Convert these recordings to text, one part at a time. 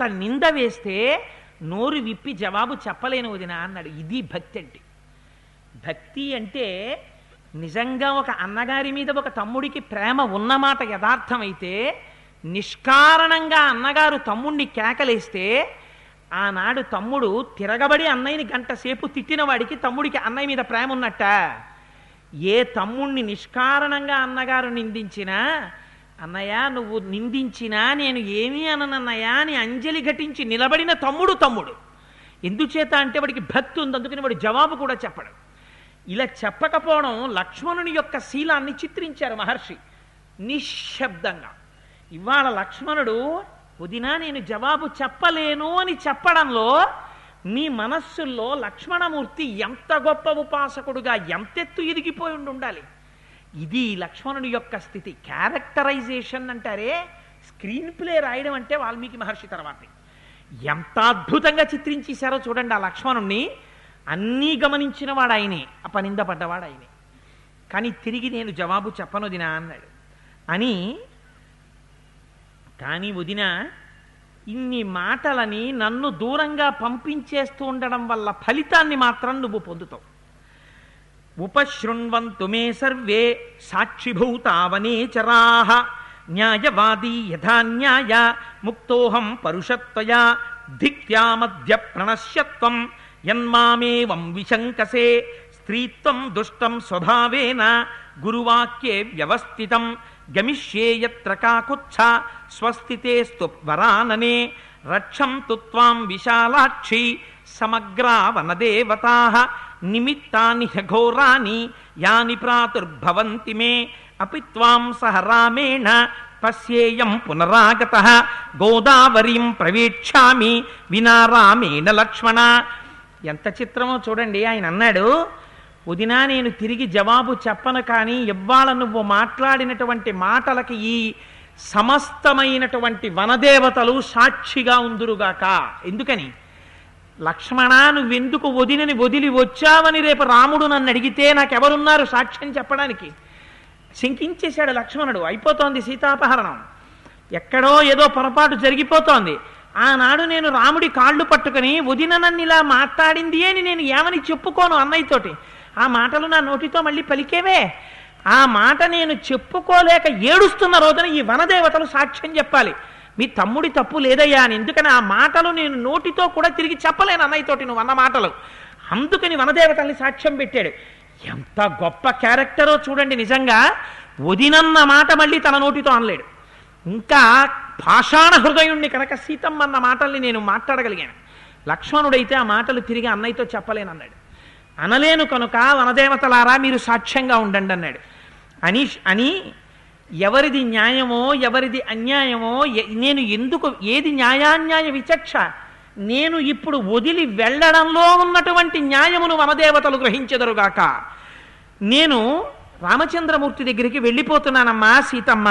అంత నింద వేస్తే నోరు విప్పి జవాబు చెప్పలేను వదిన అన్నాడు. ఇది భక్తి అంటే. భక్తి అంటే నిజంగా ఒక అన్నగారి మీద ఒక తమ్ముడికి ప్రేమ ఉన్నమాట యథార్థమైతే నిష్కారణంగా అన్నగారు తమ్ముడిని కేకలేస్తే ఆనాడు తమ్ముడు తిరగబడి అన్నయ్యని గంట సేపు తిట్టిన వాడికి తమ్ముడికి అన్నయ్య మీద ప్రేమ ఉన్నట్ట? ఏ తమ్ముణ్ణి నిష్కారణంగా అన్నగారు నిందించినా అన్నయ్య నువ్వు నిందించినా నేను ఏమీ అననన్నయ్యా అని అంజలి ఘటించి నిలబడిన తమ్ముడు తమ్ముడు. ఎందుచేత అంటే వాడికి భక్తి ఉంది అందుకని వాడు జవాబు కూడా చెప్పడు. ఇలా చెప్పకపోవడం లక్ష్మణుని యొక్క శీలాన్ని చిత్రించారు మహర్షి. నిశ్శబ్దంగా. ఇవాళ లక్ష్మణుడు వదినా నేను జవాబు చెప్పలేను అని చెప్పడంలో మీ మనస్సుల్లో లక్ష్మణమూర్తి ఎంత గొప్ప ఉపాసకుడుగా ఎంతెత్తు ఎదిగిపోయి ఉండి ఉండాలి ఇది లక్ష్మణుని యొక్క స్థితి. క్యారెక్టరైజేషన్ అంటారే స్క్రీన్ ప్లే రాయడం అంటే వాల్మీకి మహర్షి తర్వాత. ఎంత అద్భుతంగా చిత్రించేశారో చూడండి ఆ లక్ష్మణుణ్ణి. అన్నీ గమనించిన వాడు ఆయనే అపనిందపడ్డవాడు ఆయనే కానీ తిరిగి నేను జవాబు చెప్పను వదినా అన్నాడు. అని కానీ వదిన ఇన్ని మాటలని నన్ను దూరంగా పంపించేస్తూ ఉండడం వల్ల ఫలితాన్ని మాత్రం నువ్వు పొందుతావు. ఉపశృణ్వంతు మే సర్వే సాక్షిభూతావనేచరాః. న్యాయవాదీ యథా న్యాయ ముక్తోహం పరుషత్వయా ధిక్త్యామద్య ప్రణశ్యత్వం యన్మామేవం విశంకసే స్త్రీత్వం దుష్టం స్వభావేన గురువాక్యే వ్యవస్థితం గమిష్యేయత్ర కాకుత్స స్వస్థితేస్తు వరాననే రక్షం తుత్వాం విశాలాక్షి సమగ్రా వనదేవతా నిమిత్తాని హఘోరాని యాని ప్రాతుర్భవంతి మే అపి త్వాం సహ రామేణ పశ్యేయం పునరాగత గోదావరీం ప్రవేక్షామి వినా రామేణ లక్ష్మణ ఎంత చిత్రమో చూడండి ఆయన అన్నాడు వదినా నేను తిరిగి జవాబు చెప్పను కానీ ఇవ్వాల నువ్వు మాట్లాడినటువంటి మాటలకి ఈ సమస్తమైనటువంటి వనదేవతలు సాక్షిగా ఉందురుగాక. ఎందుకని? లక్ష్మణ నువ్వెందుకు వదినని వదిలి వచ్చావని రేపు రాముడు నన్ను అడిగితే నాకెవరున్నారు సాక్ష్యం చెప్పడానికి? శంకించేశాడు లక్ష్మణుడు. అయిపోతోంది సీతాపహరణం. ఎక్కడో ఏదో పొరపాటు జరిగిపోతోంది. ఆనాడు నేను రాముడి కాళ్ళు పట్టుకుని వదిన నన్ను ఇలా మాట్లాడింది అని నేను ఏమని చెప్పుకోను అన్నయ్యతోటి? ఆ మాటలు నా నోటితో మళ్ళీ పలికేవే? ఆ మాట నేను చెప్పుకోలేక ఏడుస్తున్న రోజున ఈ వనదేవతలు సాక్ష్యం చెప్పాలి. మీ తమ్ముడి తప్పు లేదయ్యా అని. ఎందుకని ఆ మాటలు నేను నోటితో కూడా తిరిగి చెప్పలేను అన్నయ్యతోటి నువ్వు అన్న మాటలు. అందుకని వనదేవతల్ని సాక్ష్యం పెట్టాడు. ఎంత గొప్ప క్యారెక్టరో చూడండి నిజంగా. వదినన్న మాట మళ్ళీ తన నోటితో అనలేడు. ఇంకా పాషాణ హృదయుణ్ణి కనుక సీతమ్మ అన్న మాటల్ని నేను మాట్లాడగలిగాను. లక్ష్మణుడైతే ఆ మాటలు తిరిగి అన్నయ్యతో చెప్పలేనన్నాడు అనలేను కనుక వనదేవతలారా మీరు సాక్ష్యంగా ఉండండి అన్నాడు. అని అని ఎవరిది న్యాయమో ఎవరిది అన్యాయమో ఎ- నేను ఎందుకు ఏది న్యాయాన్యాయ విచక్ష? నేను ఇప్పుడు వదిలి వెళ్ళడంలో ఉన్నటువంటి న్యాయమును వనదేవతలు గ్రహించెదరుగాక. నేను రామచంద్రమూర్తి దగ్గరికి వెళ్ళిపోతున్నానమ్మా సీతమ్మ.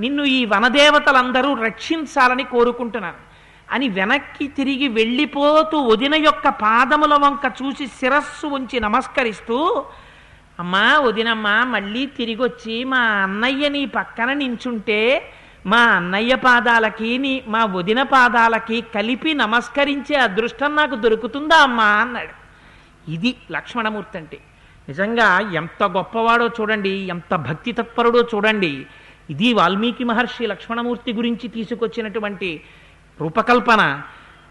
నిన్ను ఈ వనదేవతలందరూ రక్షించాలని కోరుకుంటున్నాను. అని వెనక్కి తిరిగి వెళ్ళిపోతూ వదిన యొక్క పాదముల వంక చూసి శిరస్సు ఉంచి నమస్కరిస్తూ అమ్మా వదినమ్మా మళ్ళీ తిరిగి వచ్చి మా అన్నయ్య నీ పక్కన నించుంటే మా అన్నయ్య పాదాలకి నీ మా వదిన పాదాలకి కలిపి నమస్కరించే అదృష్టం నాకు దొరుకుతుందా అమ్మా అన్నాడు. ఇది లక్ష్మణమూర్తి అంటే. నిజంగా ఎంత గొప్పవాడో చూడండి ఎంత భక్తి తత్పరుడో చూడండి. ఇది వాల్మీకి మహర్షి లక్ష్మణమూర్తి గురించి తీసుకొచ్చినటువంటి రూపకల్పన.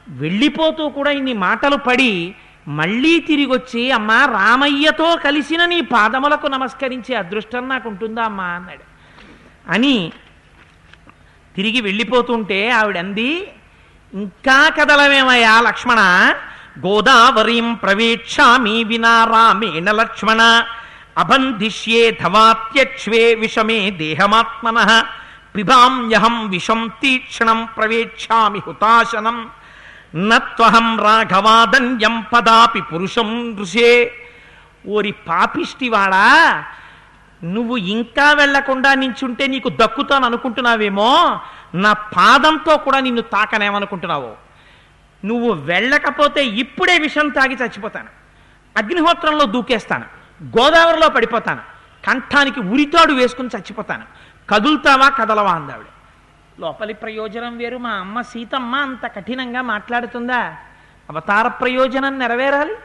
వెళ్ళిపోతూ కూడా ఇన్ని మాటలు పడి మళ్ళీ తిరిగొచ్చి అమ్మా రామయ్యతో కలిసిన నీ పాదములకు నమస్కరించే అదృష్టం నాకు ఉంటుందా అమ్మా? అన్నాడు. అని తిరిగి వెళ్ళిపోతుంటే ఆవిడంది ఇంకా కదలమేమయ్యా లక్ష్మణ? గోదావరీం ప్రవేక్షామి వినా రామేణ లక్ష్మణ. అబంధిష్యే ధవాత్యక్ష్వే విషమే దేహమాత్మన. పిబామ్యహం విషం తీక్షణం ప్రవేక్షామి హుతాశనం. నత్వహం రాఘవాదన్యం పదాపి పురుషం ఋషే ఓరి పాపిష్టివాడా నువ్వు ఇంకా వెళ్ళకుండా నించుంటే నీకు దక్కుతాను అనుకుంటున్నావేమో నా పాదంతో కూడా నిన్ను తాకనేమనుకుంటున్నావు. నువ్వు వెళ్ళకపోతే ఇప్పుడే విషం తాగి చచ్చిపోతాను. అగ్నిహోత్రంలో దూకేస్తాను. గోదావరిలో పడిపోతాను. కంఠానికి ఉరితాడు వేసుకుని చచ్చిపోతాను. కదులుతావా కదలవా అందావిడ. లోపలి ప్రయోజనం వేరు మా అమ్మ సీతమ్మ అంత కఠినంగా మాట్లాడుతుందా? అవతార ప్రయోజనం నెరవేరాలి.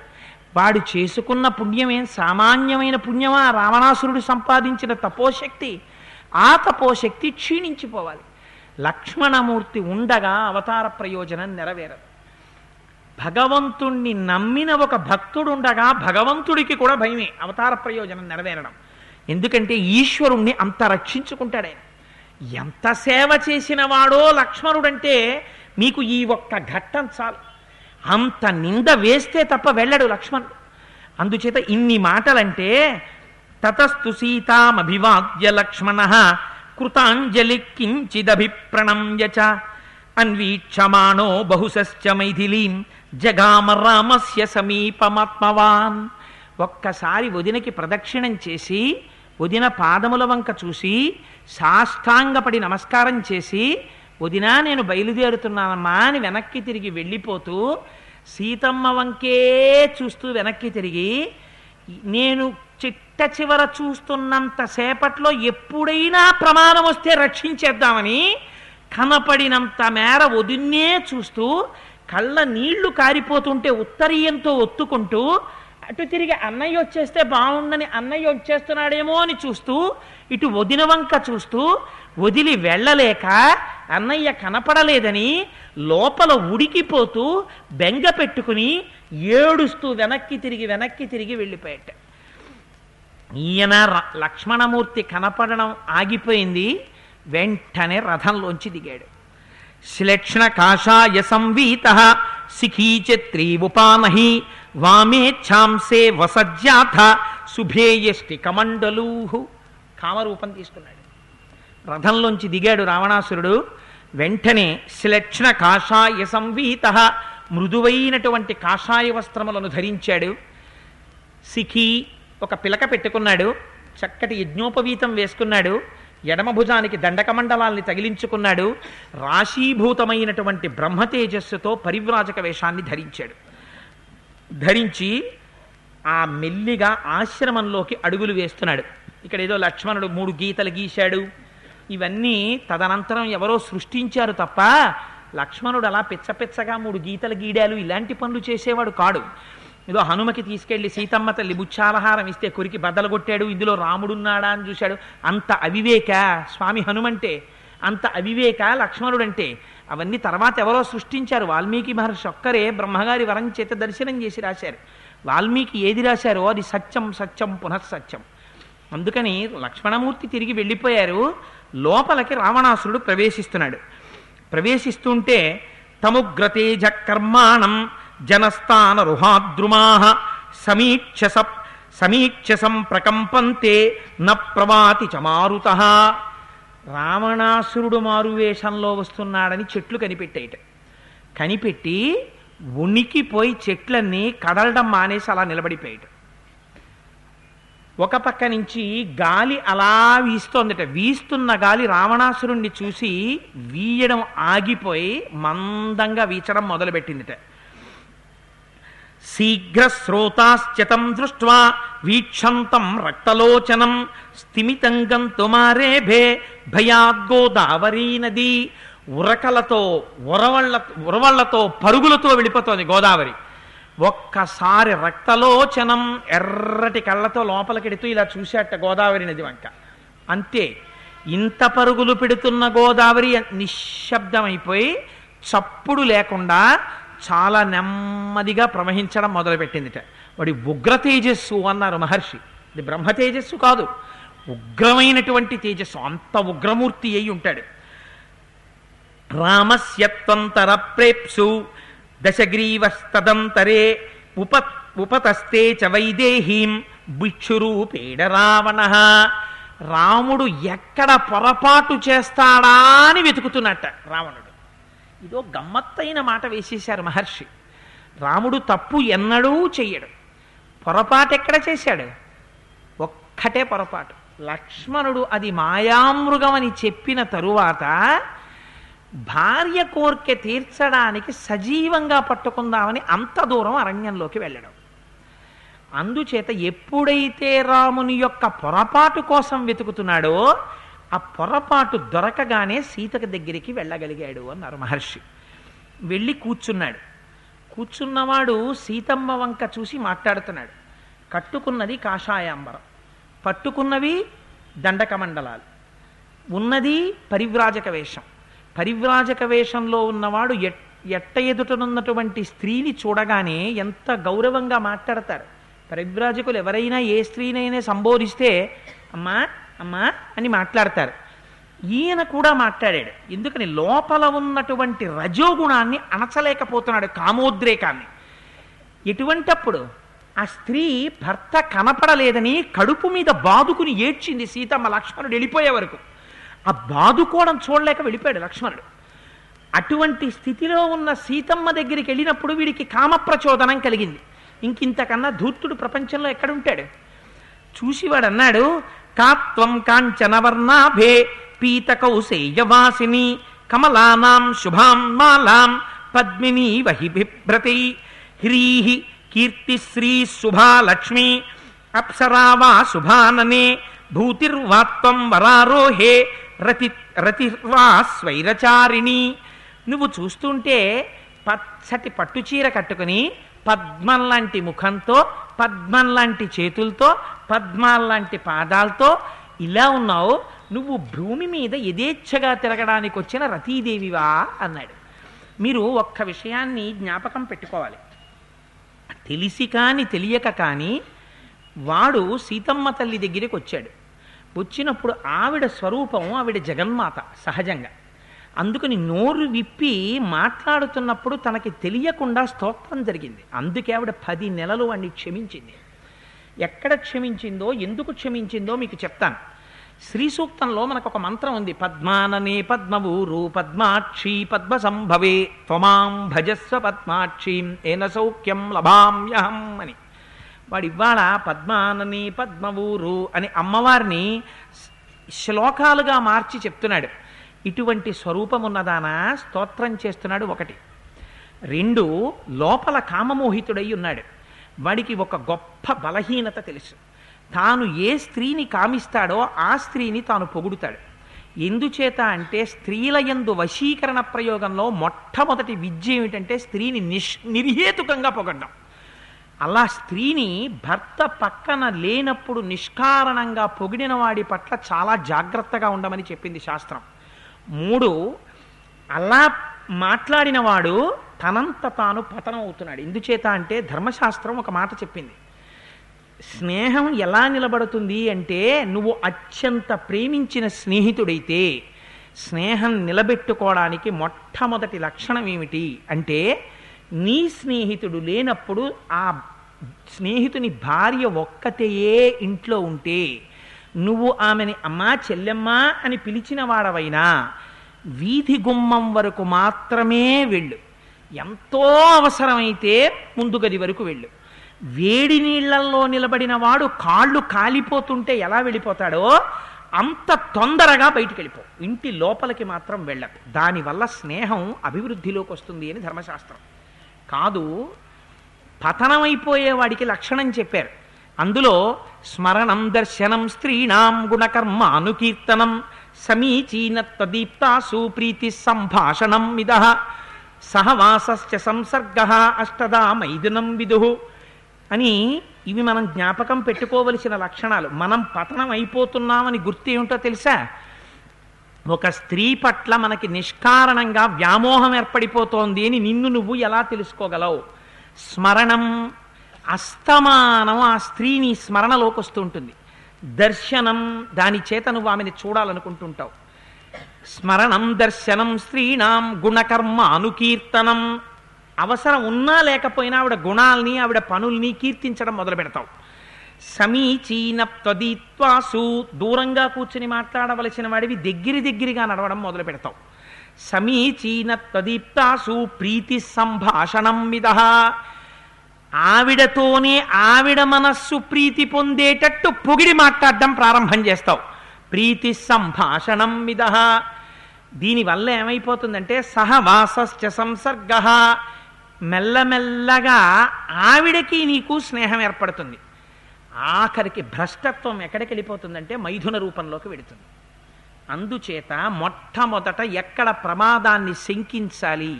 వాడు చేసుకున్న పుణ్యమేం సామాన్యమైన పుణ్యమా? రావణాసురుడు సంపాదించిన తపోశక్తి. ఆ తపోశక్తి క్షీణించిపోవాలి. లక్ష్మణమూర్తి ఉండగా అవతార ప్రయోజనం నెరవేరదు. భగవంతుణ్ణి నమ్మిన ఒక భక్తుడు ఉండగా భగవంతుడికి కూడా భయమే. అవతార ప్రయోజనం నెరవేరడం. ఎందుకంటే ఈశ్వరుణ్ణి అంత రక్షించుకుంటాడు ఆయన ఎంత సేవ చేసిన వాడో లక్ష్మణుడంటే మీకు ఈ ఒక్క ఘట్టం చాలు. అంత నింద వేస్తే తప్ప వెళ్ళడు లక్ష్మణుడు అందుచేత ఇన్ని మాటలంటే తతస్తు సీతామభివాద్య లక్ష్మణ కృతాంజలి కించిదభిప్రణమ్య అన్వీక్షమాణో బహుశశ్చ మైథిలీం జగామ రామస్య సమీపమాత్మవాన్. ఒక్కసారి వదినకి ప్రదక్షిణం చేసి వదిన పాదముల వంక చూసి సాష్టాంగపడి నమస్కారం చేసి వదినా నేను బయలుదేరుతున్నానమ్మా అని వెనక్కి తిరిగి వెళ్ళిపోతూ సీతమ్మ వంకే చూస్తూ వెనక్కి తిరిగి నేను చిట్ట చివర చూస్తున్నంత సేపట్లో ఎప్పుడైనా ప్రమాదం వస్తే రక్షించేద్దామని కనపడినంత మేర వదిన్నే చూస్తూ కళ్ళ నీళ్ళు కారిపోతుంటే ఉత్తరీయంతో ఒత్తుకుంటూ అటు తిరిగి అన్నయ్య వచ్చేస్తే బాగుండని అన్నయ్య వచ్చేస్తున్నాడేమో అని చూస్తూ ఇటు వదిన వంక చూస్తూ వదిలి వెళ్ళలేక అన్నయ్య కనపడలేదని లోపల ఉడికిపోతూ బెంగ పెట్టుకుని ఏడుస్తూ వెనక్కి తిరిగి వెనక్కి తిరిగి వెళ్ళిపోయాట. ఈయన లక్ష్మణమూర్తి కనపడడం ఆగిపోయింది వెంటనే రథంలోంచి దిగాడు. శ్లేక్షణ కాషాయ సంవీత శిఖీచత్రీ ఉపానహి వామేచ్ఛాంసే వసజ్యాథ శుభేయష్టి కమండలూహు కామరూపం తీసుకున్నాడు రథంలోంచి దిగాడు రావణాసురుడు. వెంటనే శ్లక్షణ కాషాయ సంవీత మృదువైనటువంటి కాషాయ వస్త్రములను ధరించాడు. సిఖి ఒక పిలక పెట్టుకున్నాడు. చక్కటి యజ్ఞోపవీతం వేసుకున్నాడు. ఎడమ భుజానికి దండకమండలాల్ని తగిలించుకున్నాడు. రాశీభూతమైనటువంటి బ్రహ్మ తేజస్సుతో పరివ్రాజక వేషాన్ని ధరించాడు. ధరించి ఆ మెల్లిగా ఆశ్రమంలోకి అడుగులు వేస్తున్నాడు. ఇక్కడ ఏదో లక్ష్మణుడు మూడు గీతలు గీశాడు. ఇవన్నీ తదనంతరం ఎవరో సృష్టించారు తప్ప లక్ష్మణుడు అలా పిచ్చపిచ్చగా మూడు గీతలు గీడాలు ఇలాంటి పనులు చేసేవాడు కాడు. ఏదో హనుమకి తీసుకెళ్ళి సీతమ్మ తల్లి బుచ్చాలహారం ఇస్తే కొరికి బద్దలు కొట్టాడు ఇందులో రాముడున్నాడా అని చూశాడు. అంత అవివేక స్వామి హనుమంటే అంత అవివేక లక్ష్మణుడంటే అవన్నీ తర్వాత ఎవరో సృష్టించారు. వాల్మీకి మహర్షి ఒక్కరే బ్రహ్మగారి వరం చేత దర్శనం చేసి రాశారు. వాల్మీకి ఏది రాశారో అది సత్యం సత్యం పునఃసత్యం. అందుకని లక్ష్మణమూర్తి తిరిగి వెళ్ళిపోయారు. లోపలికి రావణాసురుడు ప్రవేశిస్తున్నాడు. ప్రవేశిస్తుంటే తముగ్రతేజ కర్మాణం జనస్థాన రుహాద్రుమా సమీక్ష సమీక్షసం ప్రకంపంతే న ప్రవాతి చమారుత రావణాసురుడు మారువేషంలో వస్తున్నాడని చెట్లు కనిపెట్టాయిట కనిపెట్టి ఉనికిపోయి చెట్లన్నీ కదలడం మానేసి అలా నిలబడిపోయాడు ఒక పక్క నుంచి గాలి అలా వీస్తోందట. వీస్తున్న గాలి రావణాసురుణ్ణి చూసి వీయడం ఆగిపోయి మందంగా వీచడం మొదలుపెట్టిందిట. శీఘ్ర శ్రోతాశ్చతం దృష్ట్వా వీక్షంతం రక్తలోచనం స్థిమితం గంతుమారేభే భయాద్గోదావరీ నది ఉరకలతో ఉరవళ్ళ ఉరవళ్ళతో పరుగులతో వెళ్ళిపోతోంది గోదావరి. ఒక్కసారి రక్తలోచనం ఎర్రటి కళ్ళతో లోపలికెడుతూ ఇలా చూశాట గోదావరి నది వంక. అంతే ఇంత పరుగులు పెడుతున్న గోదావరి నిశ్శబ్దమైపోయి చప్పుడు లేకుండా చాలా నెమ్మదిగా ప్రవహించడం మొదలుపెట్టిందిట. వాడి ఉగ్ర తేజస్సు అన్నారు మహర్షి. ఇది బ్రహ్మ తేజస్సు కాదు. ఉగ్రమైనటువంటి తేజస్సు. అంత ఉగ్రమూర్తి అయి ఉంటాడు. రామస్యత్వంతర ప్రేప్సు దశగ్రీవస్తదంతరే ఉప ఉపతస్తే చ వైదేహీం భిక్షురూపేడ రావణ రాముడు ఎక్కడ పొరపాటు చేస్తాడా అని వెతుకుతున్నట్ట రావణుడు. ఇదో గమ్మత్తైన మాట వేసేశారు మహర్షి. రాముడు తప్పు ఎన్నడూ చెయ్యడు. పొరపాటు ఎక్కడ చేశాడు? ఒక్కటే పొరపాటు. లక్ష్మణుడు అది మాయామృగం అని చెప్పిన తరువాత భార్య కోర్కె తీర్చడానికి సజీవంగా పట్టుకుందామని అంత దూరం అరణ్యంలోకి వెళ్ళడం. అందుచేత ఎప్పుడైతే రాముని యొక్క పొరపాటు కోసం వెతుకుతున్నాడో ఆ పొరపాటు దొరకగానే సీతకు దగ్గరికి వెళ్ళగలిగాడు అన్నారు మహర్షి. వెళ్ళి కూర్చున్నాడు. కూర్చున్నవాడు సీతమ్మ వంక చూసి మాట్లాడుతున్నాడు. కట్టుకున్నది కాషాయాంబరం. పట్టుకున్నవి దండకమండలాలు. ఉన్నది పరివ్రాజక వేషం. పరివ్రాజక వేషంలో ఉన్నవాడు ఎట్ ఎట్ట ఎదుటనున్నటువంటి స్త్రీని చూడగానే ఎంత గౌరవంగా మాట్లాడతారు. పరివ్రాజకులు ఎవరైనా ఏ స్త్రీనైనా సంబోధిస్తే అమ్మా అమ్మా అని మాట్లాడతారు. ఈయన కూడా మాట్లాడాడు. ఎందుకని లోపల ఉన్నటువంటి రజోగుణాన్ని అణచలేకపోతున్నాడు కామోద్రేకాన్ని. ఎటువంటప్పుడు ఆ స్త్రీ భర్త కనపడలేదని కడుపు మీద బాదుకుని ఏడ్చింది సీతమ్మ లక్ష్మణుడు వెళ్ళిపోయే వరకు. ఆ బాదుకోవడం చూడలేక వెళ్ళిపోయాడు లక్ష్మణుడు. అటువంటి స్థితిలో ఉన్న సీతమ్మ దగ్గరికి వెళ్ళినప్పుడు వీడికి కామ ప్రచోదనం కలిగింది. ఇంకింతకన్నా ధూర్తుడు ప్రపంచంలో ఎక్కడుంటాడు? చూసి వాడు అన్నాడు కాత్వం కాంచనవర్ణాభే పీత కౌసేయవాసిని కమలానాం శుభాం మాలాం పద్మినీ వహి బిభ్రతి హ్రీహి కీర్తిశ్రీ శుభాలక్ష్మి అప్సరావా శుభాననే భూతిర్వాత్వం వరారోహే రతి రతిర్వా స్వైరచారిణి నువ్వు చూస్తుంటే పచ్చటి పట్టుచీర కట్టుకుని పద్మం లాంటి ముఖంతో పద్మం లాంటి చేతులతో పద్మాల్లాంటి పాదాలతో ఇలా ఉన్నావు నువ్వు భూమి మీద యథేచ్ఛగా తిరగడానికి వచ్చిన రతీదేవివా? అన్నాడు. మీరు ఒక్క విషయాన్ని జ్ఞాపకం పెట్టుకోవాలి. తెలిసి కాని తెలియక కానీ వాడు సీతమ్మ తల్లి దగ్గరికి వచ్చాడు. వచ్చినప్పుడు ఆవిడ స్వరూపం ఆవిడ జగన్మాత సహజంగా. అందుకని నోరు విప్పి మాట్లాడుతున్నప్పుడు తనకి తెలియకుండా స్తోత్రం జరిగింది. అందుకే ఆవిడ పది నెలలు వాడిని క్షమించింది. ఎక్కడ క్షమించిందో ఎందుకు క్షమించిందో మీకు చెప్తాను. శ్రీ సూక్తంలో మనకు ఒక మంత్రం ఉంది. పద్మాననే పద్మవూరు పద్మాక్షి పద్మ సంభవే త్వమాం భజస్వ పద్మాక్షీం ఏన సౌఖ్యం లభామ్యహం అని. వాడు ఇవాళ పద్మానని పద్మవూరు అని అమ్మవారిని శ్లోకాలుగా మార్చి చెప్తున్నాడు. ఇటువంటి స్వరూపమున్నదానా స్తోత్రం చేస్తున్నాడు ఒకటి. రెండు లోపల కామమోహితుడై ఉన్నాడు. వాడికి ఒక గొప్ప బలహీనత తెలుసు. తాను ఏ స్త్రీని కామిస్తాడో ఆ స్త్రీని తాను పొగుడుతాడు. ఎందుచేత అంటే స్త్రీల యందు వశీకరణ ప్రయోగంలో మొట్టమొదటి విద్య ఏమిటంటే స్త్రీని నిష్ నిర్హేతుకంగా పొగడ్డం. అలా స్త్రీని భర్త పక్కన లేనప్పుడు నిష్కారణంగా పొగిడిన వాడి పట్ల చాలా జాగ్రత్తగా ఉండమని చెప్పింది శాస్త్రం. మూడు అలా మాట్లాడిన వాడు తనంత తాను పతనం అవుతున్నాడు ఎందుచేత అంటే ధర్మశాస్త్రం ఒక మాట చెప్పింది. స్నేహం ఎలా నిలబడుతుంది అంటే నువ్వు అత్యంత ప్రేమించిన స్నేహితుడైతే స్నేహం నిలబెట్టుకోవడానికి మొట్టమొదటి లక్షణం ఏమిటి అంటే నీ స్నేహితుడు లేనప్పుడు ఆ స్నేహితుని భార్య ఒక్కతయే ఇంట్లో ఉంటే నువ్వు ఆమెని అమ్మా చెల్లెమ్మా అని పిలిచిన వాడవైనా వీధి గుమ్మం వరకు మాత్రమే వెళ్ళు. ఎంతో అవసరమైతే ముందు గది వరకు వెళ్ళు. వేడి నీళ్ళల్లో నిలబడిన వాడు కాళ్ళు కాలిపోతుంటే ఎలా వెళ్ళిపోతాడో అంత తొందరగా బయటికి వెళ్ళిపో ఇంటి లోపలికి మాత్రం వెళ్ళకు. దానివల్ల స్నేహం అభివృద్ధిలోకి వస్తుంది అని ధర్మశాస్త్రం. కాదు పతనమైపోయే వాడికి లక్షణం చెప్పారు. అందులో స్మరణం దర్శనం స్త్రీణాం గుణకర్మ అనుకీర్తనం సమీచీనత్వదీప్తాసు ప్రీతి సంభాషణం మిద సహవాసస్య సంసర్గ అష్టదా మైదునం విదు. అని ఇవి మనం జ్ఞాపకం పెట్టుకోవలసిన లక్షణాలు. మనం పతనం అయిపోతున్నామని గుర్తు ఏమిటో తెలుసా? ఒక స్త్రీ పట్ల మనకి నిష్కారణంగా వ్యామోహం ఏర్పడిపోతోంది అని నిన్ను నువ్వు ఎలా తెలుసుకోగలవు? స్మరణం అస్తమానం ఆ స్త్రీని స్మరణలోకి వస్తుంటుంది దర్శనం దాని చేత నువ్వు ఆమెను చూడాలనుకుంటుంటావు. స్మరణం దర్శనం స్త్రీణాం గుణకర్మ అనుకీర్తనం. అవసరం ఉన్నా లేకపోయినా ఆవిడ గుణాల్ని ఆవిడ పనుల్ని కీర్తించడం మొదలు పెడతావు. సమీచీన త్వదీత్వాసు దూరంగా కూర్చుని మాట్లాడవలసిన వాడివి దగ్గరి దగ్గరగా నడవడం మొదలు పెడతావు. సమీచీన త్వదీప్తాసు ప్రీతి సంభాషణం మిద ఆవిడతోనే ఆవిడ మనస్సు ప్రీతి పొందేటట్టు పొగిడి మాట్లాడడం ప్రారంభం చేస్తావు. ప్రీతి సంభాషణం మిదహ దీనివల్ల ఏమైపోతుందంటే సహవాసస్య సంసర్గ. మెల్లమెల్లగా ఆవిడకి నీకు స్నేహం ఏర్పడుతుంది. ఆఖరికి భ్రష్టత్వం ఎక్కడికి వెళ్ళిపోతుందంటే మైథున రూపంలోకి వెడుతుంది అందుచేత మొట్టమొదట ఎక్కడ ప్రమాదాన్ని శంకించాలి